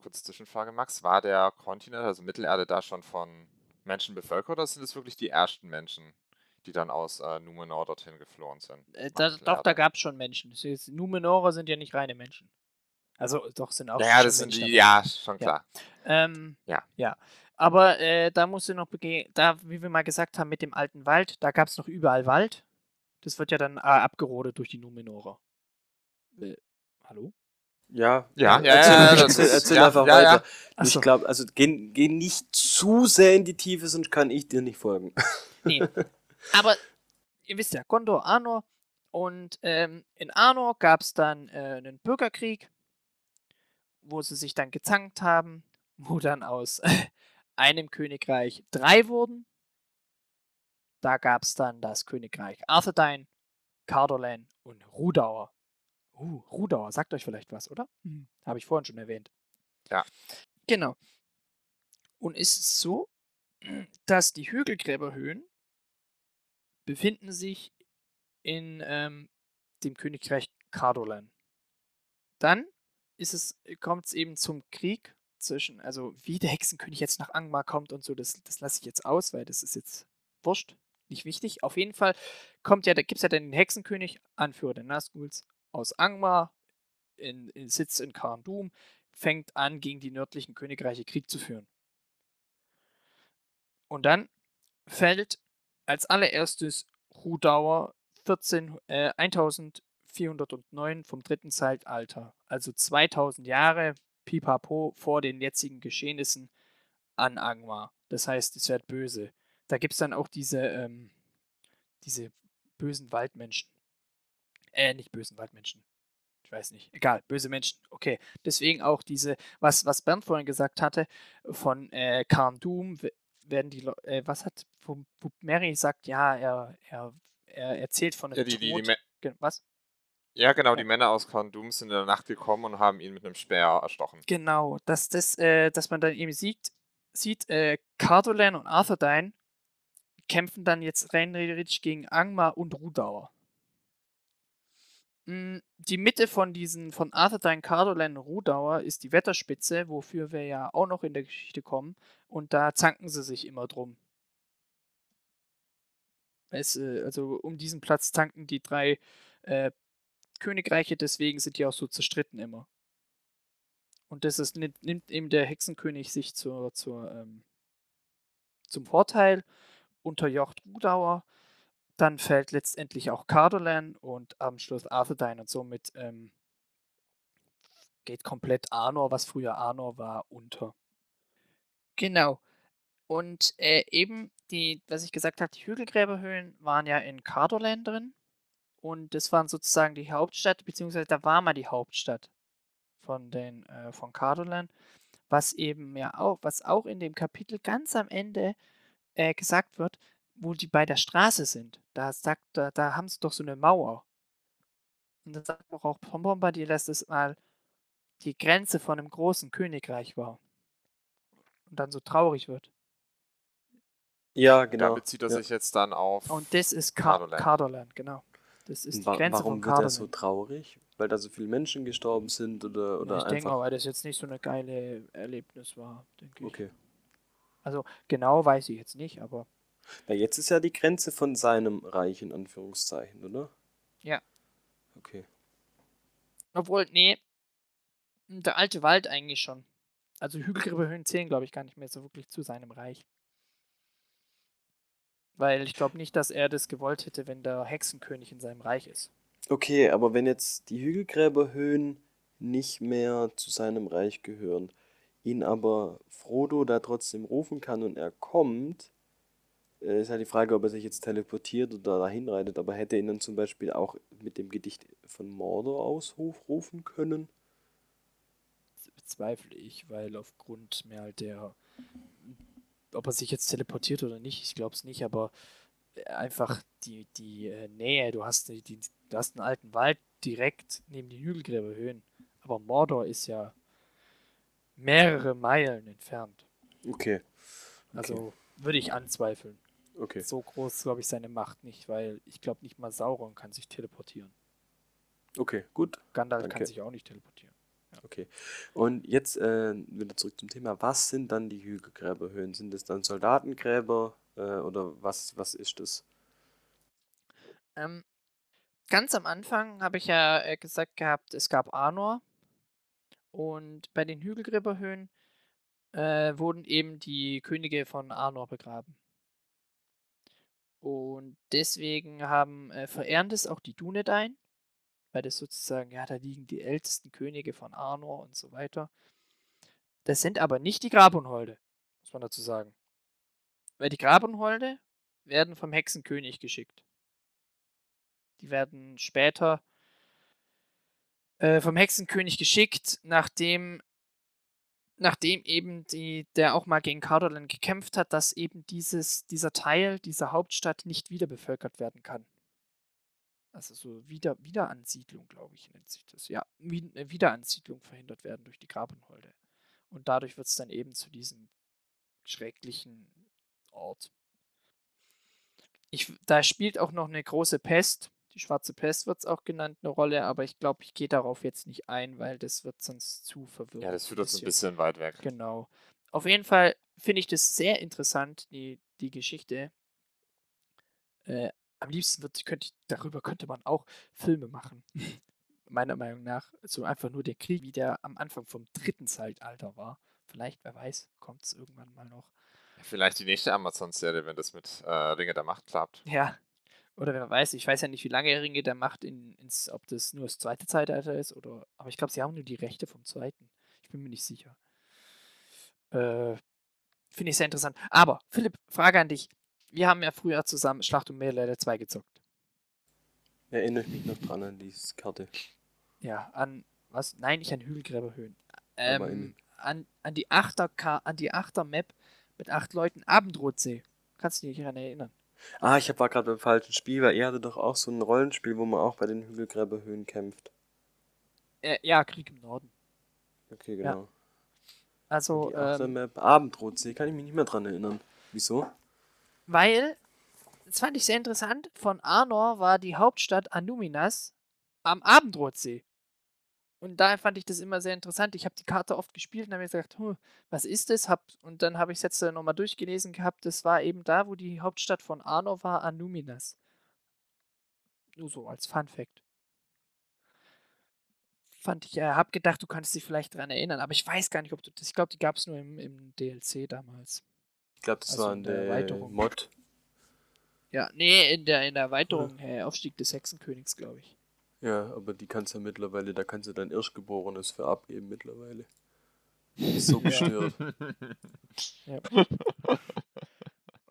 kurze Zwischenfrage, Max, war der Kontinent, also Mittelerde, da schon von Menschen bevölkert oder sind es wirklich die ersten Menschen, die dann aus äh, Numenor dorthin geflohen sind? Äh, da, doch, da gab es schon Menschen. Ist- Numenorer sind ja nicht reine Menschen. Also, doch, sind auch Ja, schon das sind Menschen die, dabei. ja, schon Ja. klar. Ähm, Ja. Ja. Aber äh, da musst du noch begehen, da, wie wir mal gesagt haben, mit dem alten Wald, da gab es noch überall Wald. Das wird ja dann äh, abgerodet durch die Numenorer. Äh, hallo? Ja, Ja, äh, ja, erzähl, ja, das erzähl, ist- erzähl ja, einfach ja, ja. weiter. Ich so. glaube, also geh, geh nicht zu sehr in die Tiefe, sonst kann ich dir nicht folgen. Nee. (laughs) Aber ihr wisst ja, Gondor, Arnor. Und ähm, in Arnor gab es dann äh, einen Bürgerkrieg, wo sie sich dann gezankt haben, (laughs) wo dann aus (laughs) einem Königreich drei wurden. Da gab es dann das Königreich Arthedain, Cardolan und Rudauer. Uh, Rudauer, sagt euch vielleicht was, oder? Hm, Habe ich vorhin schon erwähnt. Ja. Genau. Und ist es so, (clears throat) dass die Hügelgräberhöhen befinden sich in ähm, dem Königreich Cardolan. Dann ist es, kommt es eben zum Krieg zwischen, also wie der Hexenkönig jetzt nach Angmar kommt und so, das, das lasse ich jetzt aus, weil das ist jetzt wurscht, nicht wichtig. Auf jeden Fall kommt ja, da gibt es ja dann den Hexenkönig, Anführer der Nazguls, aus Angmar, in, in, sitzt in Karndum, fängt an, gegen die nördlichen Königreiche Krieg zu führen. Und dann fällt als allererstes Rudauer 14, äh, 1409 vom dritten Zeitalter, also 2000 Jahre pipapo vor den jetzigen Geschehnissen an Angmar. Das heißt, es wird böse. da gibt es dann auch diese, ähm, diese bösen Waldmenschen. Äh, nicht bösen Waldmenschen. Ich weiß nicht. Egal, böse Menschen. Okay. Deswegen auch diese, was, was Bernd vorhin gesagt hatte, von äh, Karn Doom werden die Leute, äh, was hat, wo, wo Mary sagt, ja, er, er, er erzählt von einem Ja, die, die, die, Tod. Me- Ge- was? ja, genau, Ja. die Männer aus Kondum sind in der Nacht gekommen und haben ihn mit einem Speer erstochen. Genau, dass das, äh, dass man dann eben sieht, sieht, äh, Cardolan und Arthurdine kämpfen dann jetzt rein theoretisch gegen Angmar und Rudauer. Mm, Die Mitte von diesen, von Arthurdine, Cardolan und Rudauer ist die Wetterspitze, wofür wir ja auch noch in der Geschichte kommen. Und da zanken sie sich immer drum. Es, äh, also um diesen Platz zanken die drei äh, Königreiche, deswegen sind die auch so zerstritten immer. Und das ist, nimmt, eben der Hexenkönig sich zur, zur, ähm, zum Vorteil, unterjocht Rudauer, dann fällt letztendlich auch Cardolan und am Schluss Arthurdine und somit ähm, geht komplett Arnor, was früher Arnor war, unter. Genau. Und äh, eben die, was ich gesagt habe, die Hügelgräberhöhlen waren ja in Cardolan drin. Und das waren sozusagen die Hauptstadt, beziehungsweise da war mal die Hauptstadt von den äh, von Cardolan, was eben ja auch, was auch in dem Kapitel ganz am Ende äh, gesagt wird, wo die bei der Straße sind. Da sagt, da, da haben sie doch so eine Mauer. Und dann sagt doch auch Pom Bombardier, dass das mal die Grenze von einem großen Königreich war. Und dann so traurig wird. Ja, Da genau. bezieht er ja. sich jetzt dann auf. Und das ist Car Cardolan. Cardolan, genau. Das ist die Wa Grenze warum von wird er so traurig? Weil da so viele Menschen gestorben sind oder, Ja, oder ich denke einfach. mal, weil das jetzt nicht so eine geile Erlebnis war, denke ich. Okay. Also genau weiß ich jetzt nicht, aber Weil jetzt ist ja die Grenze von seinem Reich in Anführungszeichen, oder? Ja. Okay. obwohl, nee, der alte Wald eigentlich schon. Also Hügelgräberhöhen zählen, glaube ich, gar nicht mehr so wirklich zu seinem Reich. Weil ich glaube nicht, dass er das gewollt hätte, wenn der Hexenkönig in seinem Reich ist. Okay, aber wenn jetzt die Hügelgräberhöhen nicht mehr zu seinem Reich gehören, ihn aber Frodo da trotzdem rufen kann und er kommt, äh, ist halt die Frage, ob er sich jetzt teleportiert oder dahin reitet, aber hätte er ihn dann zum Beispiel auch mit dem Gedicht von Mordor ausrufen können? Das bezweifle ich, weil aufgrund mehr halt der, ob er sich jetzt teleportiert oder nicht, ich glaube es nicht, aber äh, einfach die, die äh, Nähe, du hast, die, die, du hast einen alten Wald direkt neben den Hügelgräberhöhen, aber Mordor ist ja mehrere Meilen entfernt. Okay, Also würde ich anzweifeln. okay. So groß glaube ich, seine Macht nicht, weil ich glaube nicht mal Sauron kann sich teleportieren. Okay, gut. Gandalf Danke. kann sich auch nicht teleportieren. Okay. Und jetzt äh, wieder zurück zum Thema. Was sind dann die Hügelgräberhöhen? Sind es dann Soldatengräber äh, oder was, was ist das? Ähm, ganz am Anfang habe ich ja äh, gesagt gehabt, es gab Arnor. Und bei den Hügelgräberhöhen äh, wurden eben die Könige von Arnor begraben. Und deswegen haben äh, verehren das auch die Dunedain, weil das sozusagen, ja, da liegen die ältesten Könige von Arnor und so weiter. Das sind aber nicht die Grabunholde, muss man dazu sagen. Weil die Grabunholde werden vom Hexenkönig geschickt. Die werden später äh, vom Hexenkönig geschickt, nachdem, nachdem eben die, der auch mal gegen Cardolan gekämpft hat, dass eben dieses, dieser Teil dieser Hauptstadt nicht wieder bevölkert werden kann. Also so wieder, Wiederansiedlung, glaube ich, nennt sich das. Ja, Wie- äh, Wiederansiedlung verhindert werden durch die Grabunholde. Und dadurch wird es dann eben zu diesem schrecklichen Ort. Ich, da spielt auch noch eine große Pest. Die schwarze Pest wird es auch genannt, eine Rolle, aber ich glaube, ich gehe darauf jetzt nicht ein, weil das wird sonst zu verwirrend. Ja, das führt uns ein bisschen weit weg. Genau. Auf jeden Fall finde ich das sehr interessant, die, die Geschichte. Äh, am liebsten wird, könnte, darüber könnte man auch Filme machen. (laughs) Meiner Meinung nach. So einfach nur der Krieg, wie der am Anfang vom dritten Zeitalter war. Vielleicht, wer weiß, kommt es irgendwann mal noch. Vielleicht die nächste Amazon-Serie, wenn das mit äh, Ringe der Macht klappt. Ja. Oder wer weiß, ich weiß ja nicht, wie lange Ringe der Macht in, ins, ob das nur das zweite Zeitalter ist oder. Aber ich glaube, sie haben nur die Rechte vom zweiten. Ich bin mir nicht sicher. Äh, Finde ich sehr interessant. Aber, Philipp, Frage an dich. Wir haben ja früher zusammen Schlacht um Meerländer 2 gezockt. Erinnere ich mich noch dran an diese Karte. Ja, an was? Nein, nicht an Hügelgräberhöhen. Ähm, an, an die Achter an die Achter Map mit acht Leuten Abendrotsee. Kannst du dich daran erinnern? Ah, ich war gerade beim falschen Spiel, weil er hatte doch auch so ein Rollenspiel, wo man auch bei den Hügelgräberhöhen kämpft. Äh, ja, Krieg im Norden. Okay, genau. Also, Die ähm, Achtermap Abendrotsee, kann ich mich nicht mehr dran erinnern. Wieso? Weil, das fand ich sehr interessant, von Arnor war die Hauptstadt Anuminas am Abendrotsee. Und daher fand ich das immer sehr interessant. Ich habe die Karte oft gespielt und habe mir gesagt, "Hm, was ist das? Hab, und dann habe ich es jetzt äh, nochmal durchgelesen gehabt. Das war eben da, wo die Hauptstadt von Arnor war, Anuminas. Nur so als Fun Fact. Fand ich, äh, hab gedacht, du kannst dich vielleicht daran erinnern, aber ich weiß gar nicht, ob du das. Ich glaube, die gab es nur im, im DLC damals. Ich glaube, das Also war in der Erweiterung. Mod. Ja, nee, in der, in der Erweiterung äh, Aufstieg des Hexenkönigs, glaube ich. Ja, aber die kannst du ja mittlerweile, da kannst du dein Erstgeborenes für abgeben mittlerweile. (laughs) Ist so gestört. Ja.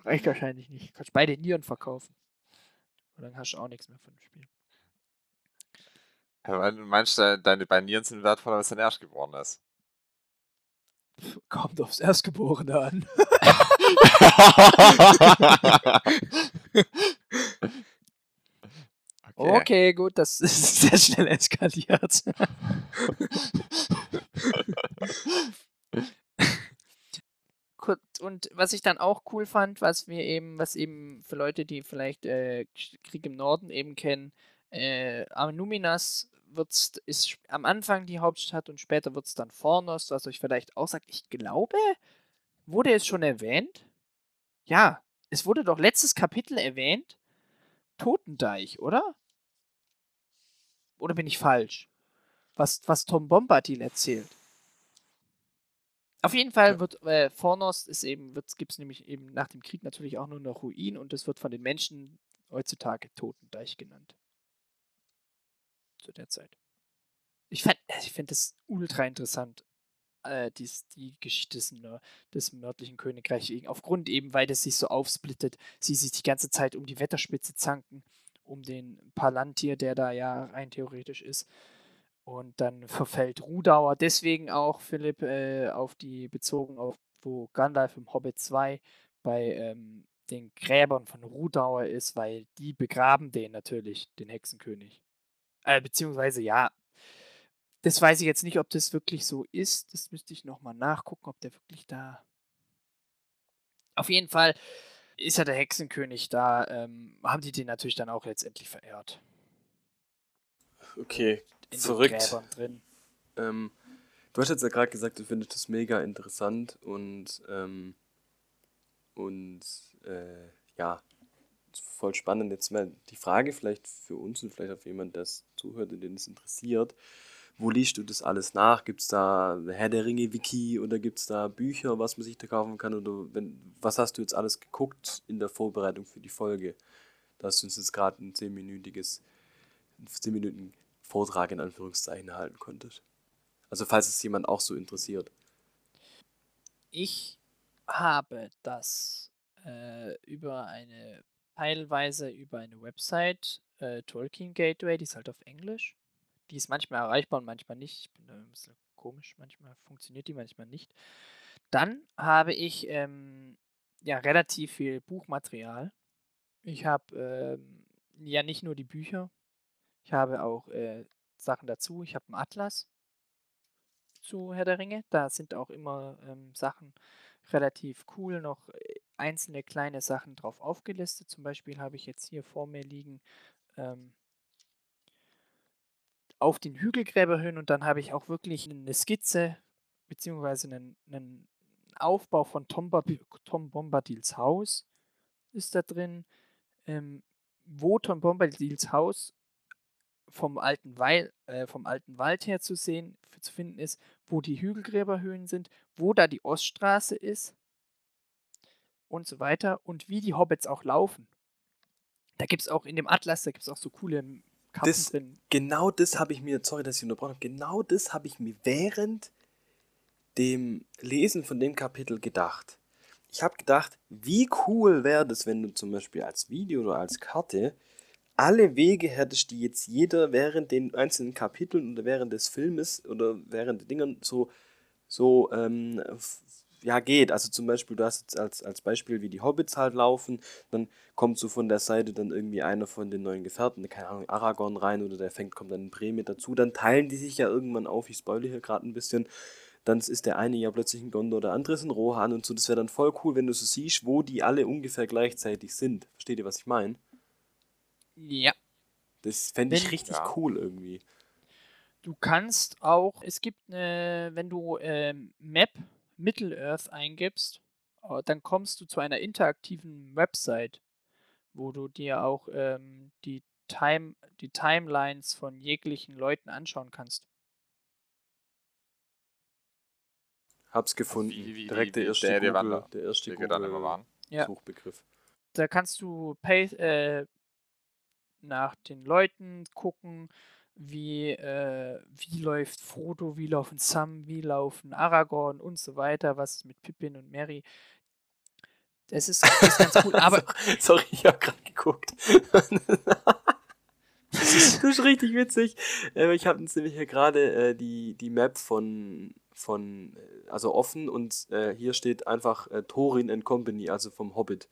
Reicht wahrscheinlich nicht. Kannst beide Nieren verkaufen. Und dann hast du auch nichts mehr von dem Spiel. Ja, weil Du meinst, de- deine beiden Nieren sind wertvoller als dein Erstgeborenes. Kommt aufs Erstgeborene an. (laughs) (laughs) Okay, gut, das (laughs) ist sehr schnell eskaliert. (laughs) Und was ich dann auch cool fand, was wir eben, was eben für Leute, die vielleicht äh, Krieg im Norden eben kennen, äh, Anuminas wird's, ist am Anfang die Hauptstadt und später wird es dann Fornos, was euch vielleicht auch sagt. Ich glaube, wurde es schon erwähnt? Ja, es wurde doch letztes Kapitel erwähnt. Totendeich, oder? Oder bin ich falsch? Was, was Tom Bombadil erzählt. Auf jeden Fall wird äh, Fornos ist eben, gibt es nämlich eben nach dem Krieg natürlich auch nur noch Ruin und es wird von den Menschen heutzutage Totendeich genannt. Zu der Zeit. Ich, fand- ich finde das ultra interessant, äh, dies, die Geschichte des, des nördlichen Königreichs, aufgrund eben, weil das sich so aufsplittet, sie sich die ganze Zeit um die Wetterspitze zanken, um den Palantir, der da ja rein theoretisch ist. Und dann verfällt Rudauer deswegen auch, Philipp, äh, auf die, bezogen auf, wo Gandalf im Hobbit 2 bei ähm, den Gräbern von Rudauer ist, weil die begraben den natürlich, den Hexenkönig. Äh, beziehungsweise ja, das weiß ich jetzt nicht, ob das wirklich so ist. Das müsste ich nochmal nachgucken, ob der wirklich da. Auf jeden Fall ist ja der Hexenkönig da. Ähm, haben die den natürlich dann auch letztendlich verehrt. Okay, In verrückt. Ähm, du hast jetzt ja gerade gesagt, du findest das mega interessant und, ähm, und äh, ja, voll spannend. Jetzt mal die Frage vielleicht für uns und vielleicht auch für jemanden, der es zuhört und den es interessiert. Wo liest du das alles nach? Gibt es da Herr der Ringe Wiki oder gibt es da Bücher, was man sich da kaufen kann? Oder wenn, was hast du jetzt alles geguckt in der Vorbereitung für die Folge? Dass du uns jetzt gerade ein zehnminütiges, 10 Minuten Vortrag in Anführungszeichen halten konntest. Also falls es jemand auch so interessiert. Ich habe das äh, über eine, teilweise über eine Website, äh, Tolkien Gateway, die ist halt auf Englisch. Die ist manchmal erreichbar und manchmal nicht. Ich bin da ein bisschen komisch, manchmal funktioniert die, manchmal nicht. Dann habe ich ähm, ja relativ viel Buchmaterial. Ich habe ähm, ja nicht nur die Bücher, ich habe auch äh, Sachen dazu. Ich habe einen Atlas zu Herr der Ringe. Da sind auch immer ähm, Sachen relativ cool, noch äh, einzelne kleine Sachen drauf aufgelistet. Zum Beispiel habe ich jetzt hier vor mir liegen ähm, auf den Hügelgräberhöhen und dann habe ich auch wirklich eine Skizze beziehungsweise einen, einen Aufbau von Tom, Tom Bombadils Haus ist da drin, ähm, wo Tom Bombadils Haus vom alten, Weil, äh, vom alten Wald her zu sehen, zu finden ist, wo die Hügelgräberhöhen sind, wo da die Oststraße ist und so weiter und wie die Hobbits auch laufen. Da gibt es auch in dem Atlas, da gibt es auch so coole Karten Das- drin. Genau das habe ich mir, sorry, dass ich unterbrochen habe, genau das habe ich mir während dem Lesen von dem Kapitel gedacht. ich habe gedacht, wie cool wäre das, wenn du zum Beispiel als Video oder als Karte alle Wege hättest, die jetzt jeder während den einzelnen Kapiteln oder während des Filmes oder während der Dingern so, so ähm, ja, geht. Also zum Beispiel, du hast jetzt als, als Beispiel, wie die Hobbits halt laufen, dann kommt so von der Seite dann irgendwie einer von den neuen Gefährten, keine Ahnung, Aragorn rein oder der fängt, kommt dann ein Bree mit dazu, dann teilen die sich ja irgendwann auf, ich spoilere hier gerade ein bisschen, dann ist der eine ja plötzlich ein Gondor, der andere ist ein Rohan und so, das wäre dann voll cool, wenn du so siehst, wo die alle ungefähr gleichzeitig sind. Versteht ihr, was ich meine? Ja. Das fände ich richtig Ja. cool irgendwie. Du kannst auch, es gibt eine, wenn du ähm, Map Middle-earth eingibst, äh, dann kommst du zu einer interaktiven Website, wo du dir auch ähm, die, Time, die Timelines von jeglichen Leuten anschauen kannst. Hab's gefunden. wie- wie- Direkt der wie erste der- der Google, der erste die wir dann immer Google waren. Ja. Suchbegriff. Da kannst du pay, äh, nach den Leuten gucken, wie, äh, wie läuft Frodo, wie laufen Sam, wie laufen Aragorn und so weiter, was ist mit Pippin und Merry. (laughs) (laughs) Das ist, das ist ganz cool, aber Sorry, ich habe gerade geguckt. das ist richtig witzig. Äh, Ich habe nämlich hier gerade äh, die, die Map von, von, äh, also offen und äh, hier steht einfach äh, Thorin and Company, also vom Hobbit.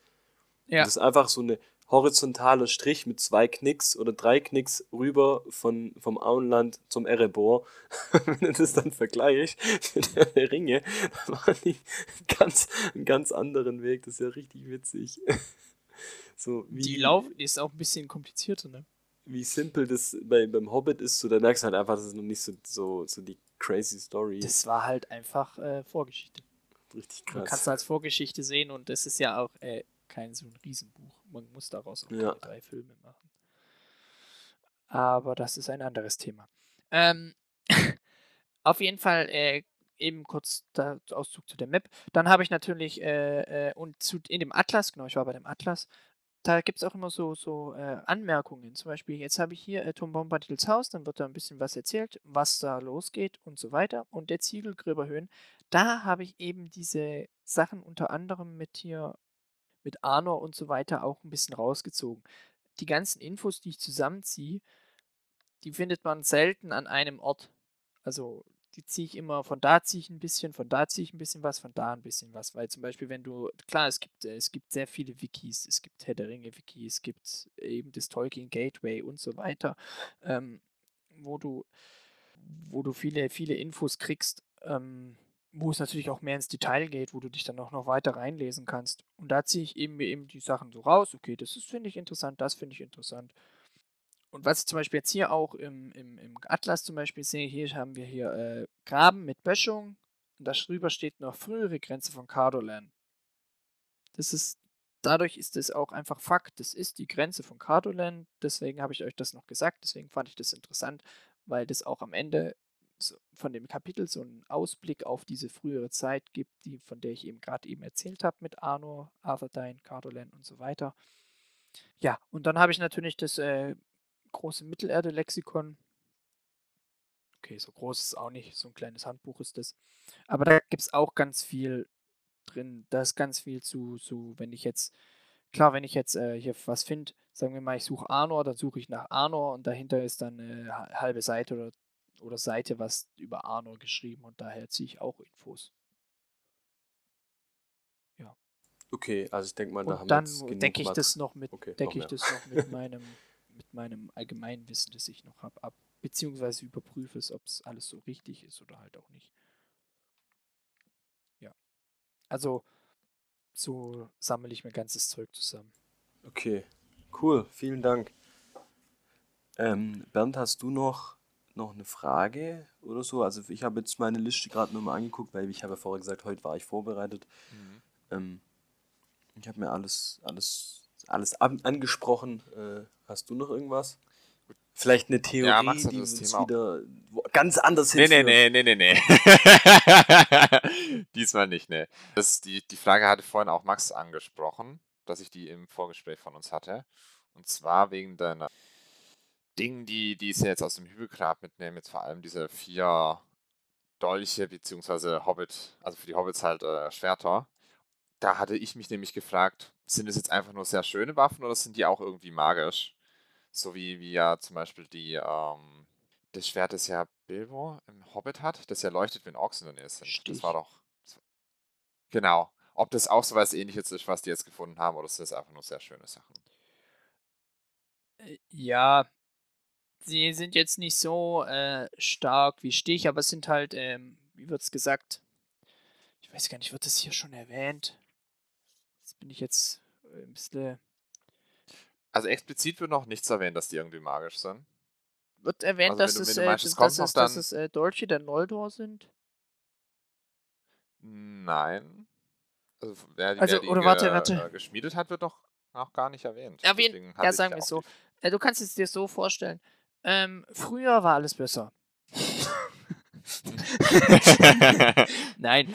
ja, Das ist einfach so eine horizontale Strich mit zwei Knicks oder drei Knicks rüber von, vom Auenland zum Erebor. (laughs) Wenn du das dann vergleichst mit der Ringe, (laughs) machen die ganz, einen ganz anderen Weg. Das ist ja richtig witzig. (laughs) So, wie, die Lauf ist auch ein bisschen komplizierter, ne? wie simpel das bei, beim Hobbit ist, so da merkst du halt einfach, das ist noch nicht so, so, so die crazy Story. Das war halt einfach äh, Vorgeschichte. richtig Man krass. kann es als Vorgeschichte sehen und das ist ja auch äh, kein so ein Riesenbuch. Man muss daraus auch Ja. drei Filme machen. Aber das ist ein anderes Thema. Ähm, (laughs) auf jeden Fall äh, eben kurz der Auszug zu der Map. Dann habe ich natürlich äh, äh, und zu, in dem Atlas, genau, ich war bei dem Atlas, da gibt es auch immer so, so äh, Anmerkungen. Zum Beispiel, jetzt habe ich hier äh, Tom Bombadils Haus, dann wird da ein bisschen was erzählt, was da losgeht und so weiter. Und der Ziegelgräberhöhen, da habe ich eben diese Sachen unter anderem mit hier, mit Arnor und so weiter auch ein bisschen rausgezogen. Die ganzen Infos, die ich zusammenziehe, die findet man selten an einem Ort. Also die ziehe ich immer, von da ziehe ich ein bisschen, von da ziehe ich ein bisschen was, von da ein bisschen was. Weil zum Beispiel, wenn du, klar, es gibt, es gibt sehr viele Wikis, es gibt Herr der Ringe-Wiki, es gibt eben das Tolkien Gateway und so weiter, ähm, wo du, wo du viele, viele Infos kriegst, ähm, wo es natürlich auch mehr ins Detail geht, wo du dich dann auch noch weiter reinlesen kannst. Und da ziehe ich eben, eben die Sachen so raus, okay, das finde ich interessant, das finde ich interessant. Und was ich zum Beispiel jetzt hier auch im, im, im Atlas zum Beispiel sehe, hier haben wir hier äh, Graben mit Böschung und da drüber steht noch frühere Grenze von Cardolan. Das ist, dadurch ist es auch einfach Fakt, das ist die Grenze von Cardolan, deswegen habe ich euch das noch gesagt, deswegen fand ich das interessant, weil das auch am Ende von dem Kapitel so einen Ausblick auf diese frühere Zeit gibt, die, von der ich eben gerade eben erzählt habe mit Arnor, Arthedain, Cardolan und so weiter. Ja, und dann habe ich natürlich das äh, große Mittelerde-Lexikon. Okay, so groß ist es auch nicht, so ein kleines Handbuch ist das. Aber da gibt es auch ganz viel drin. Da ist ganz viel zu, zu, wenn ich jetzt, klar, wenn ich jetzt äh, hier was finde, sagen wir mal, ich suche Arnor, dann suche ich nach Arnor und dahinter ist dann eine ha- halbe Seite oder, oder Seite was über Arnor geschrieben und daher ziehe ich auch Infos. Okay, also ich denke mal, da haben Und wir dann jetzt genug decke ich das noch mit, Okay, decke ich mehr. das noch mit meinem, mit meinem allgemeinen Wissen, das ich noch habe, ab. Beziehungsweise überprüfe es, ob es alles so richtig ist oder halt auch nicht. Ja. Also, so sammle ich mein ganzes Zeug zusammen. Okay, cool, vielen Dank. Ähm, Bernd, hast du noch, noch eine Frage oder so? Also ich habe jetzt meine Liste gerade nur mal angeguckt, weil ich habe ja vorher gesagt, heute war ich vorbereitet. Mhm. Ähm, ich habe mir alles, alles, alles an, angesprochen. Äh, hast du noch irgendwas? Vielleicht eine Theorie, Ja, Max die uns Thema wieder wo, ganz anders Nee, nee, hinführt? nee, nee, nee, nee. (laughs) Diesmal nicht, nee. Das, die, die Frage hatte vorhin auch Max angesprochen, dass ich die im Vorgespräch von uns hatte. Und zwar wegen deiner Dingen, die, die sie jetzt aus dem Hügelgrab mitnehmen, jetzt vor allem diese vier Dolche, beziehungsweise Hobbit, also für die Hobbits halt äh, Schwerter. da hatte ich mich nämlich gefragt, sind es jetzt einfach nur sehr schöne Waffen oder sind die auch irgendwie magisch? So wie, wie ja zum Beispiel die, ähm, das Schwert, das ja Bilbo im Hobbit hat, das ja leuchtet, wenn Orks in der Nähe sind. Das war Stich. doch. Das war, genau. Ob das auch so was ähnliches ist, was die jetzt gefunden haben, oder sind das einfach nur sehr schöne Sachen? Äh, ja, sie sind jetzt nicht so äh, stark wie Stich, aber es sind halt, ähm, wie wird's gesagt? Ich weiß gar nicht, wird das hier schon erwähnt? Jetzt bin ich jetzt äh, ein bisschen. Also explizit wird noch nichts erwähnt, dass die irgendwie magisch sind. Wird erwähnt, Also dass du- es, äh, es dass, kommt dass, es, dass dann- es äh, Dolche der Noldor sind? Nein. Also wer, die- Also, wer die oder warte, ge- warte. äh, geschmiedet hat, wird doch noch gar nicht erwähnt. Erwähnt, ja, sagen wir auch so. die- Äh, du kannst es dir so vorstellen. Ähm, früher war alles besser. (laughs) Nein,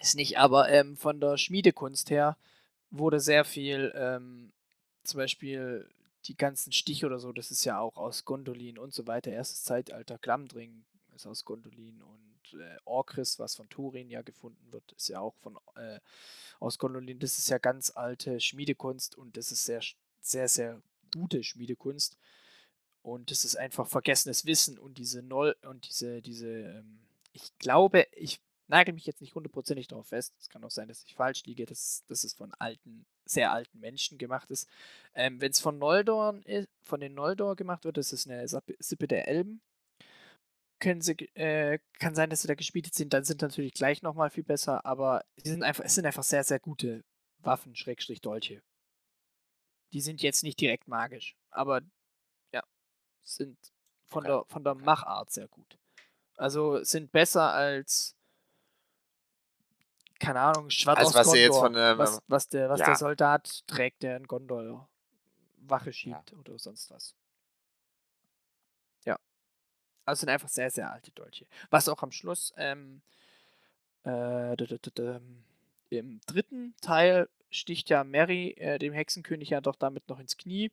ist nicht, aber ähm, von der Schmiedekunst her wurde sehr viel, ähm, zum Beispiel die ganzen Stiche oder so, das ist ja auch aus Gondolin und so weiter. Erstes Zeitalter, Glamdring ist aus Gondolin und äh, Orkris, was von Turin ja gefunden wird, ist ja auch von äh, aus Gondolin. Das ist ja ganz alte Schmiedekunst und das ist sehr, sehr, sehr gute Schmiedekunst. Und das ist einfach vergessenes Wissen und diese Noll und diese, diese, ähm, ich glaube, ich nagel mich jetzt nicht hundertprozentig darauf fest. Es kann auch sein, dass ich falsch liege, dass, dass es von alten, sehr alten Menschen gemacht ist. Ähm, Wenn es von Noldor, i- von den Noldor gemacht wird, das ist eine Sippe der Elben. Können sie, äh, kann sein, dass sie da gespielt sind, dann sind natürlich gleich nochmal viel besser, aber sie sind einfach, es sind einfach sehr, sehr gute Waffen, Schrägstrich Dolche. Die sind jetzt nicht direkt magisch, aber sind von Okay, der von der Machart sehr gut. Also sind besser als keine Ahnung, Schwert Also aus was jetzt von, ähm, was, was der was ja. der Soldat trägt, der in Gondor Wache schiebt oder sonst was. Ja. Also sind einfach sehr, sehr alte Dolche. Was auch am Schluss ähm, äh, d- im dritten Teil sticht ja Mary äh, dem Hexenkönig ja doch damit noch ins Knie.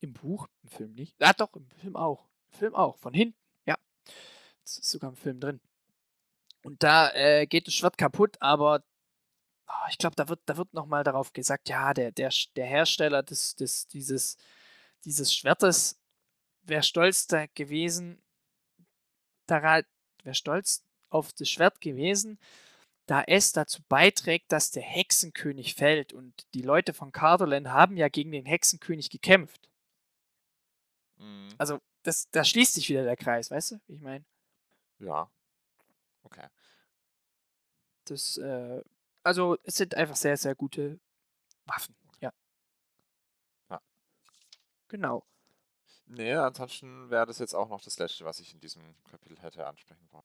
Im Buch, im Film nicht. Ja, doch, im Film auch. Im Film auch, von hinten. Ja. Das ist sogar im Film drin. Und da äh, geht das Schwert kaputt, aber ah, ich glaube, da wird, da wird nochmal darauf gesagt, ja, der, der, der Hersteller des, des, dieses, dieses Schwertes wäre stolz da gewesen, daran, wäre stolz auf das Schwert gewesen, da es dazu beiträgt, dass der Hexenkönig fällt. Und die Leute von Cardoland haben ja gegen den Hexenkönig gekämpft. Mhm. Also, das, da schließt sich wieder der Kreis, weißt du, wie ich meine? Ja. Okay. Das, äh, also, es sind einfach sehr, sehr gute Waffen, ja. Ja. Genau. Nee, ansonsten wäre das jetzt auch noch das Letzte, was ich in diesem Kapitel hätte ansprechen wollen.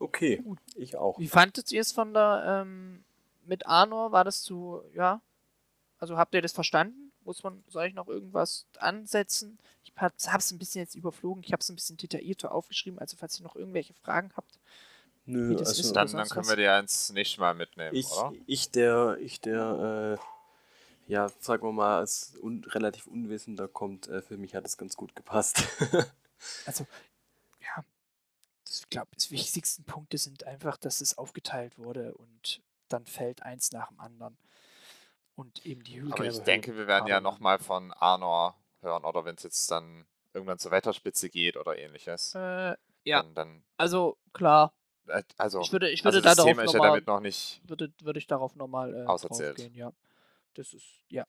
Okay, Gut. ich auch. Wie fandet ihr es von der, ähm, mit Arnor? War das zu, ja? Also habt ihr das verstanden? Muss man, soll ich noch irgendwas ansetzen? Ich habe es ein bisschen jetzt überflogen. Ich habe es ein bisschen detaillierter aufgeschrieben. Also falls ihr noch irgendwelche Fragen habt. Nö, Wie das also ist, Dann, dann können was? wir die ja ins nächste Mal mitnehmen, ich, oder? ich der, ich der, äh, ja, sagen wir mal, als un relativ Unwissender kommt, äh, für mich hat es ganz gut gepasst. (laughs) Also, ja. Das, ich glaube, das wichtigsten Punkte sind einfach, dass es aufgeteilt wurde und dann fällt eins nach dem anderen. Und eben die Aber ich denke, wir werden ja haben- nochmal von Arnor hören, oder wenn es jetzt dann irgendwann zur Wetterspitze geht oder ähnliches. Äh, ja, Dann, dann also klar. äh, also, Ich würde, ich also würde da das darauf Thema ist ja damit noch nicht. würde, würde ich darauf nochmal äh, Auserzählt. ja. Das ist, ja.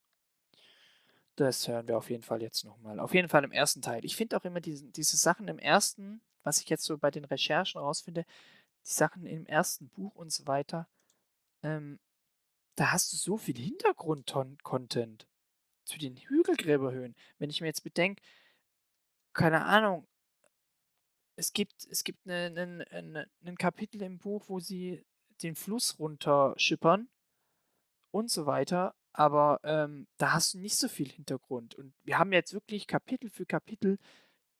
Das hören wir auf jeden Fall jetzt nochmal. Auf jeden Fall im ersten Teil. Ich finde auch immer diese, diese Sachen im ersten, was ich jetzt so bei den Recherchen rausfinde, die Sachen im ersten Buch und so weiter, ähm, da hast du so viel Hintergrund-Content zu den Hügelgräberhöhen. Wenn ich mir jetzt bedenke, keine Ahnung, es gibt, es gibt ein Kapitel im Buch, wo sie den Fluss runterschippern und so weiter, aber ähm, da hast du nicht so viel Hintergrund. Und wir haben jetzt wirklich Kapitel für Kapitel,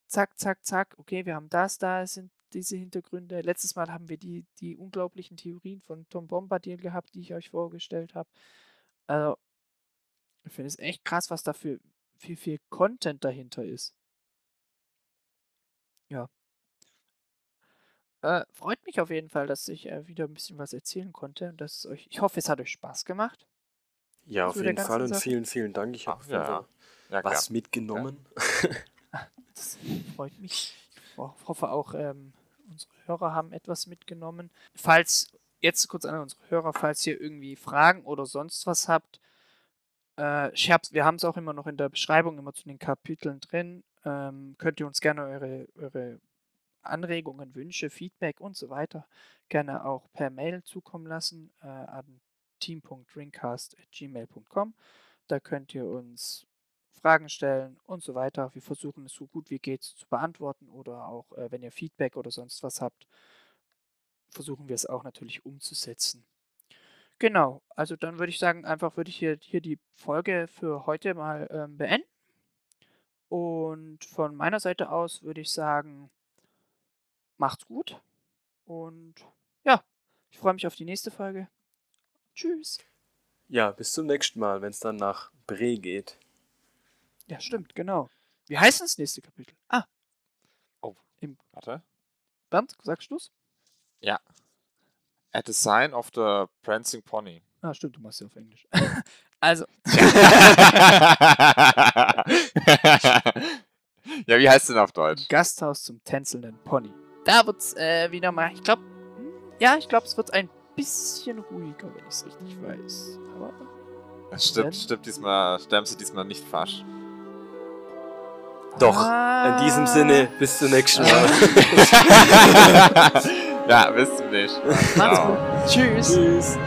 zack, zack, zack, okay, wir haben das, da sind diese Hintergründe. Letztes Mal haben wir die, die unglaublichen Theorien von Tom Bombadil gehabt, die ich euch vorgestellt habe. Also, ich finde es echt krass, was da für viel, viel Content dahinter ist. Ja. Äh, freut mich auf jeden Fall, dass ich äh, wieder ein bisschen was erzählen konnte. Und dass euch, ich hoffe, es hat euch Spaß gemacht. Ja, auf jeden Fall und Sache? vielen, vielen Dank. Ich habe Ach, ja. Ja, was mitgenommen. (laughs) Das freut mich. Ich ho- hoffe auch, ähm, unsere Hörer haben etwas mitgenommen. Falls, jetzt kurz an unsere Hörer, falls ihr irgendwie Fragen oder sonst was habt, äh, wir haben es auch immer noch in der Beschreibung, immer zu den Kapiteln drin. Ähm, könnt ihr uns gerne eure, eure Anregungen, Wünsche, Feedback und so weiter gerne auch per Mail zukommen lassen äh, an team.drinkcast.gmail.com. Da könnt ihr uns Fragen stellen und so weiter. Wir versuchen es so gut wie geht zu beantworten oder auch, äh, wenn ihr Feedback oder sonst was habt, versuchen wir es auch natürlich umzusetzen. Genau, also dann würde ich sagen, einfach würde ich hier, hier die Folge für heute mal ähm, beenden. Und von meiner Seite aus würde ich sagen, macht's gut. Und ja, ich freue mich auf die nächste Folge. Tschüss. Ja, bis zum nächsten Mal, wenn es dann nach Bre geht. Ja, stimmt, genau. Wie heißt denn das nächste Kapitel? Ah, Warte. Bernd, sagst du's? At the sign of the prancing pony. Ah, stimmt, du machst ja auf Englisch. (laughs) also, (laughs) ja, wie heißt denn auf Deutsch? Gasthaus zum tänzelnden Pony. Da wird's äh, wieder mal, ich glaube, ja, ich glaube, es wird ein bisschen ruhiger, wenn ich es richtig weiß. Aber Das stimmt, stimmt diesmal, sterben sie diesmal nicht fasch. Doch, Ah. in diesem Sinne, bis zum nächsten Mal. (laughs) ja, bis zum nächsten Mal. Macht's gut. Tschüss. Tschüss.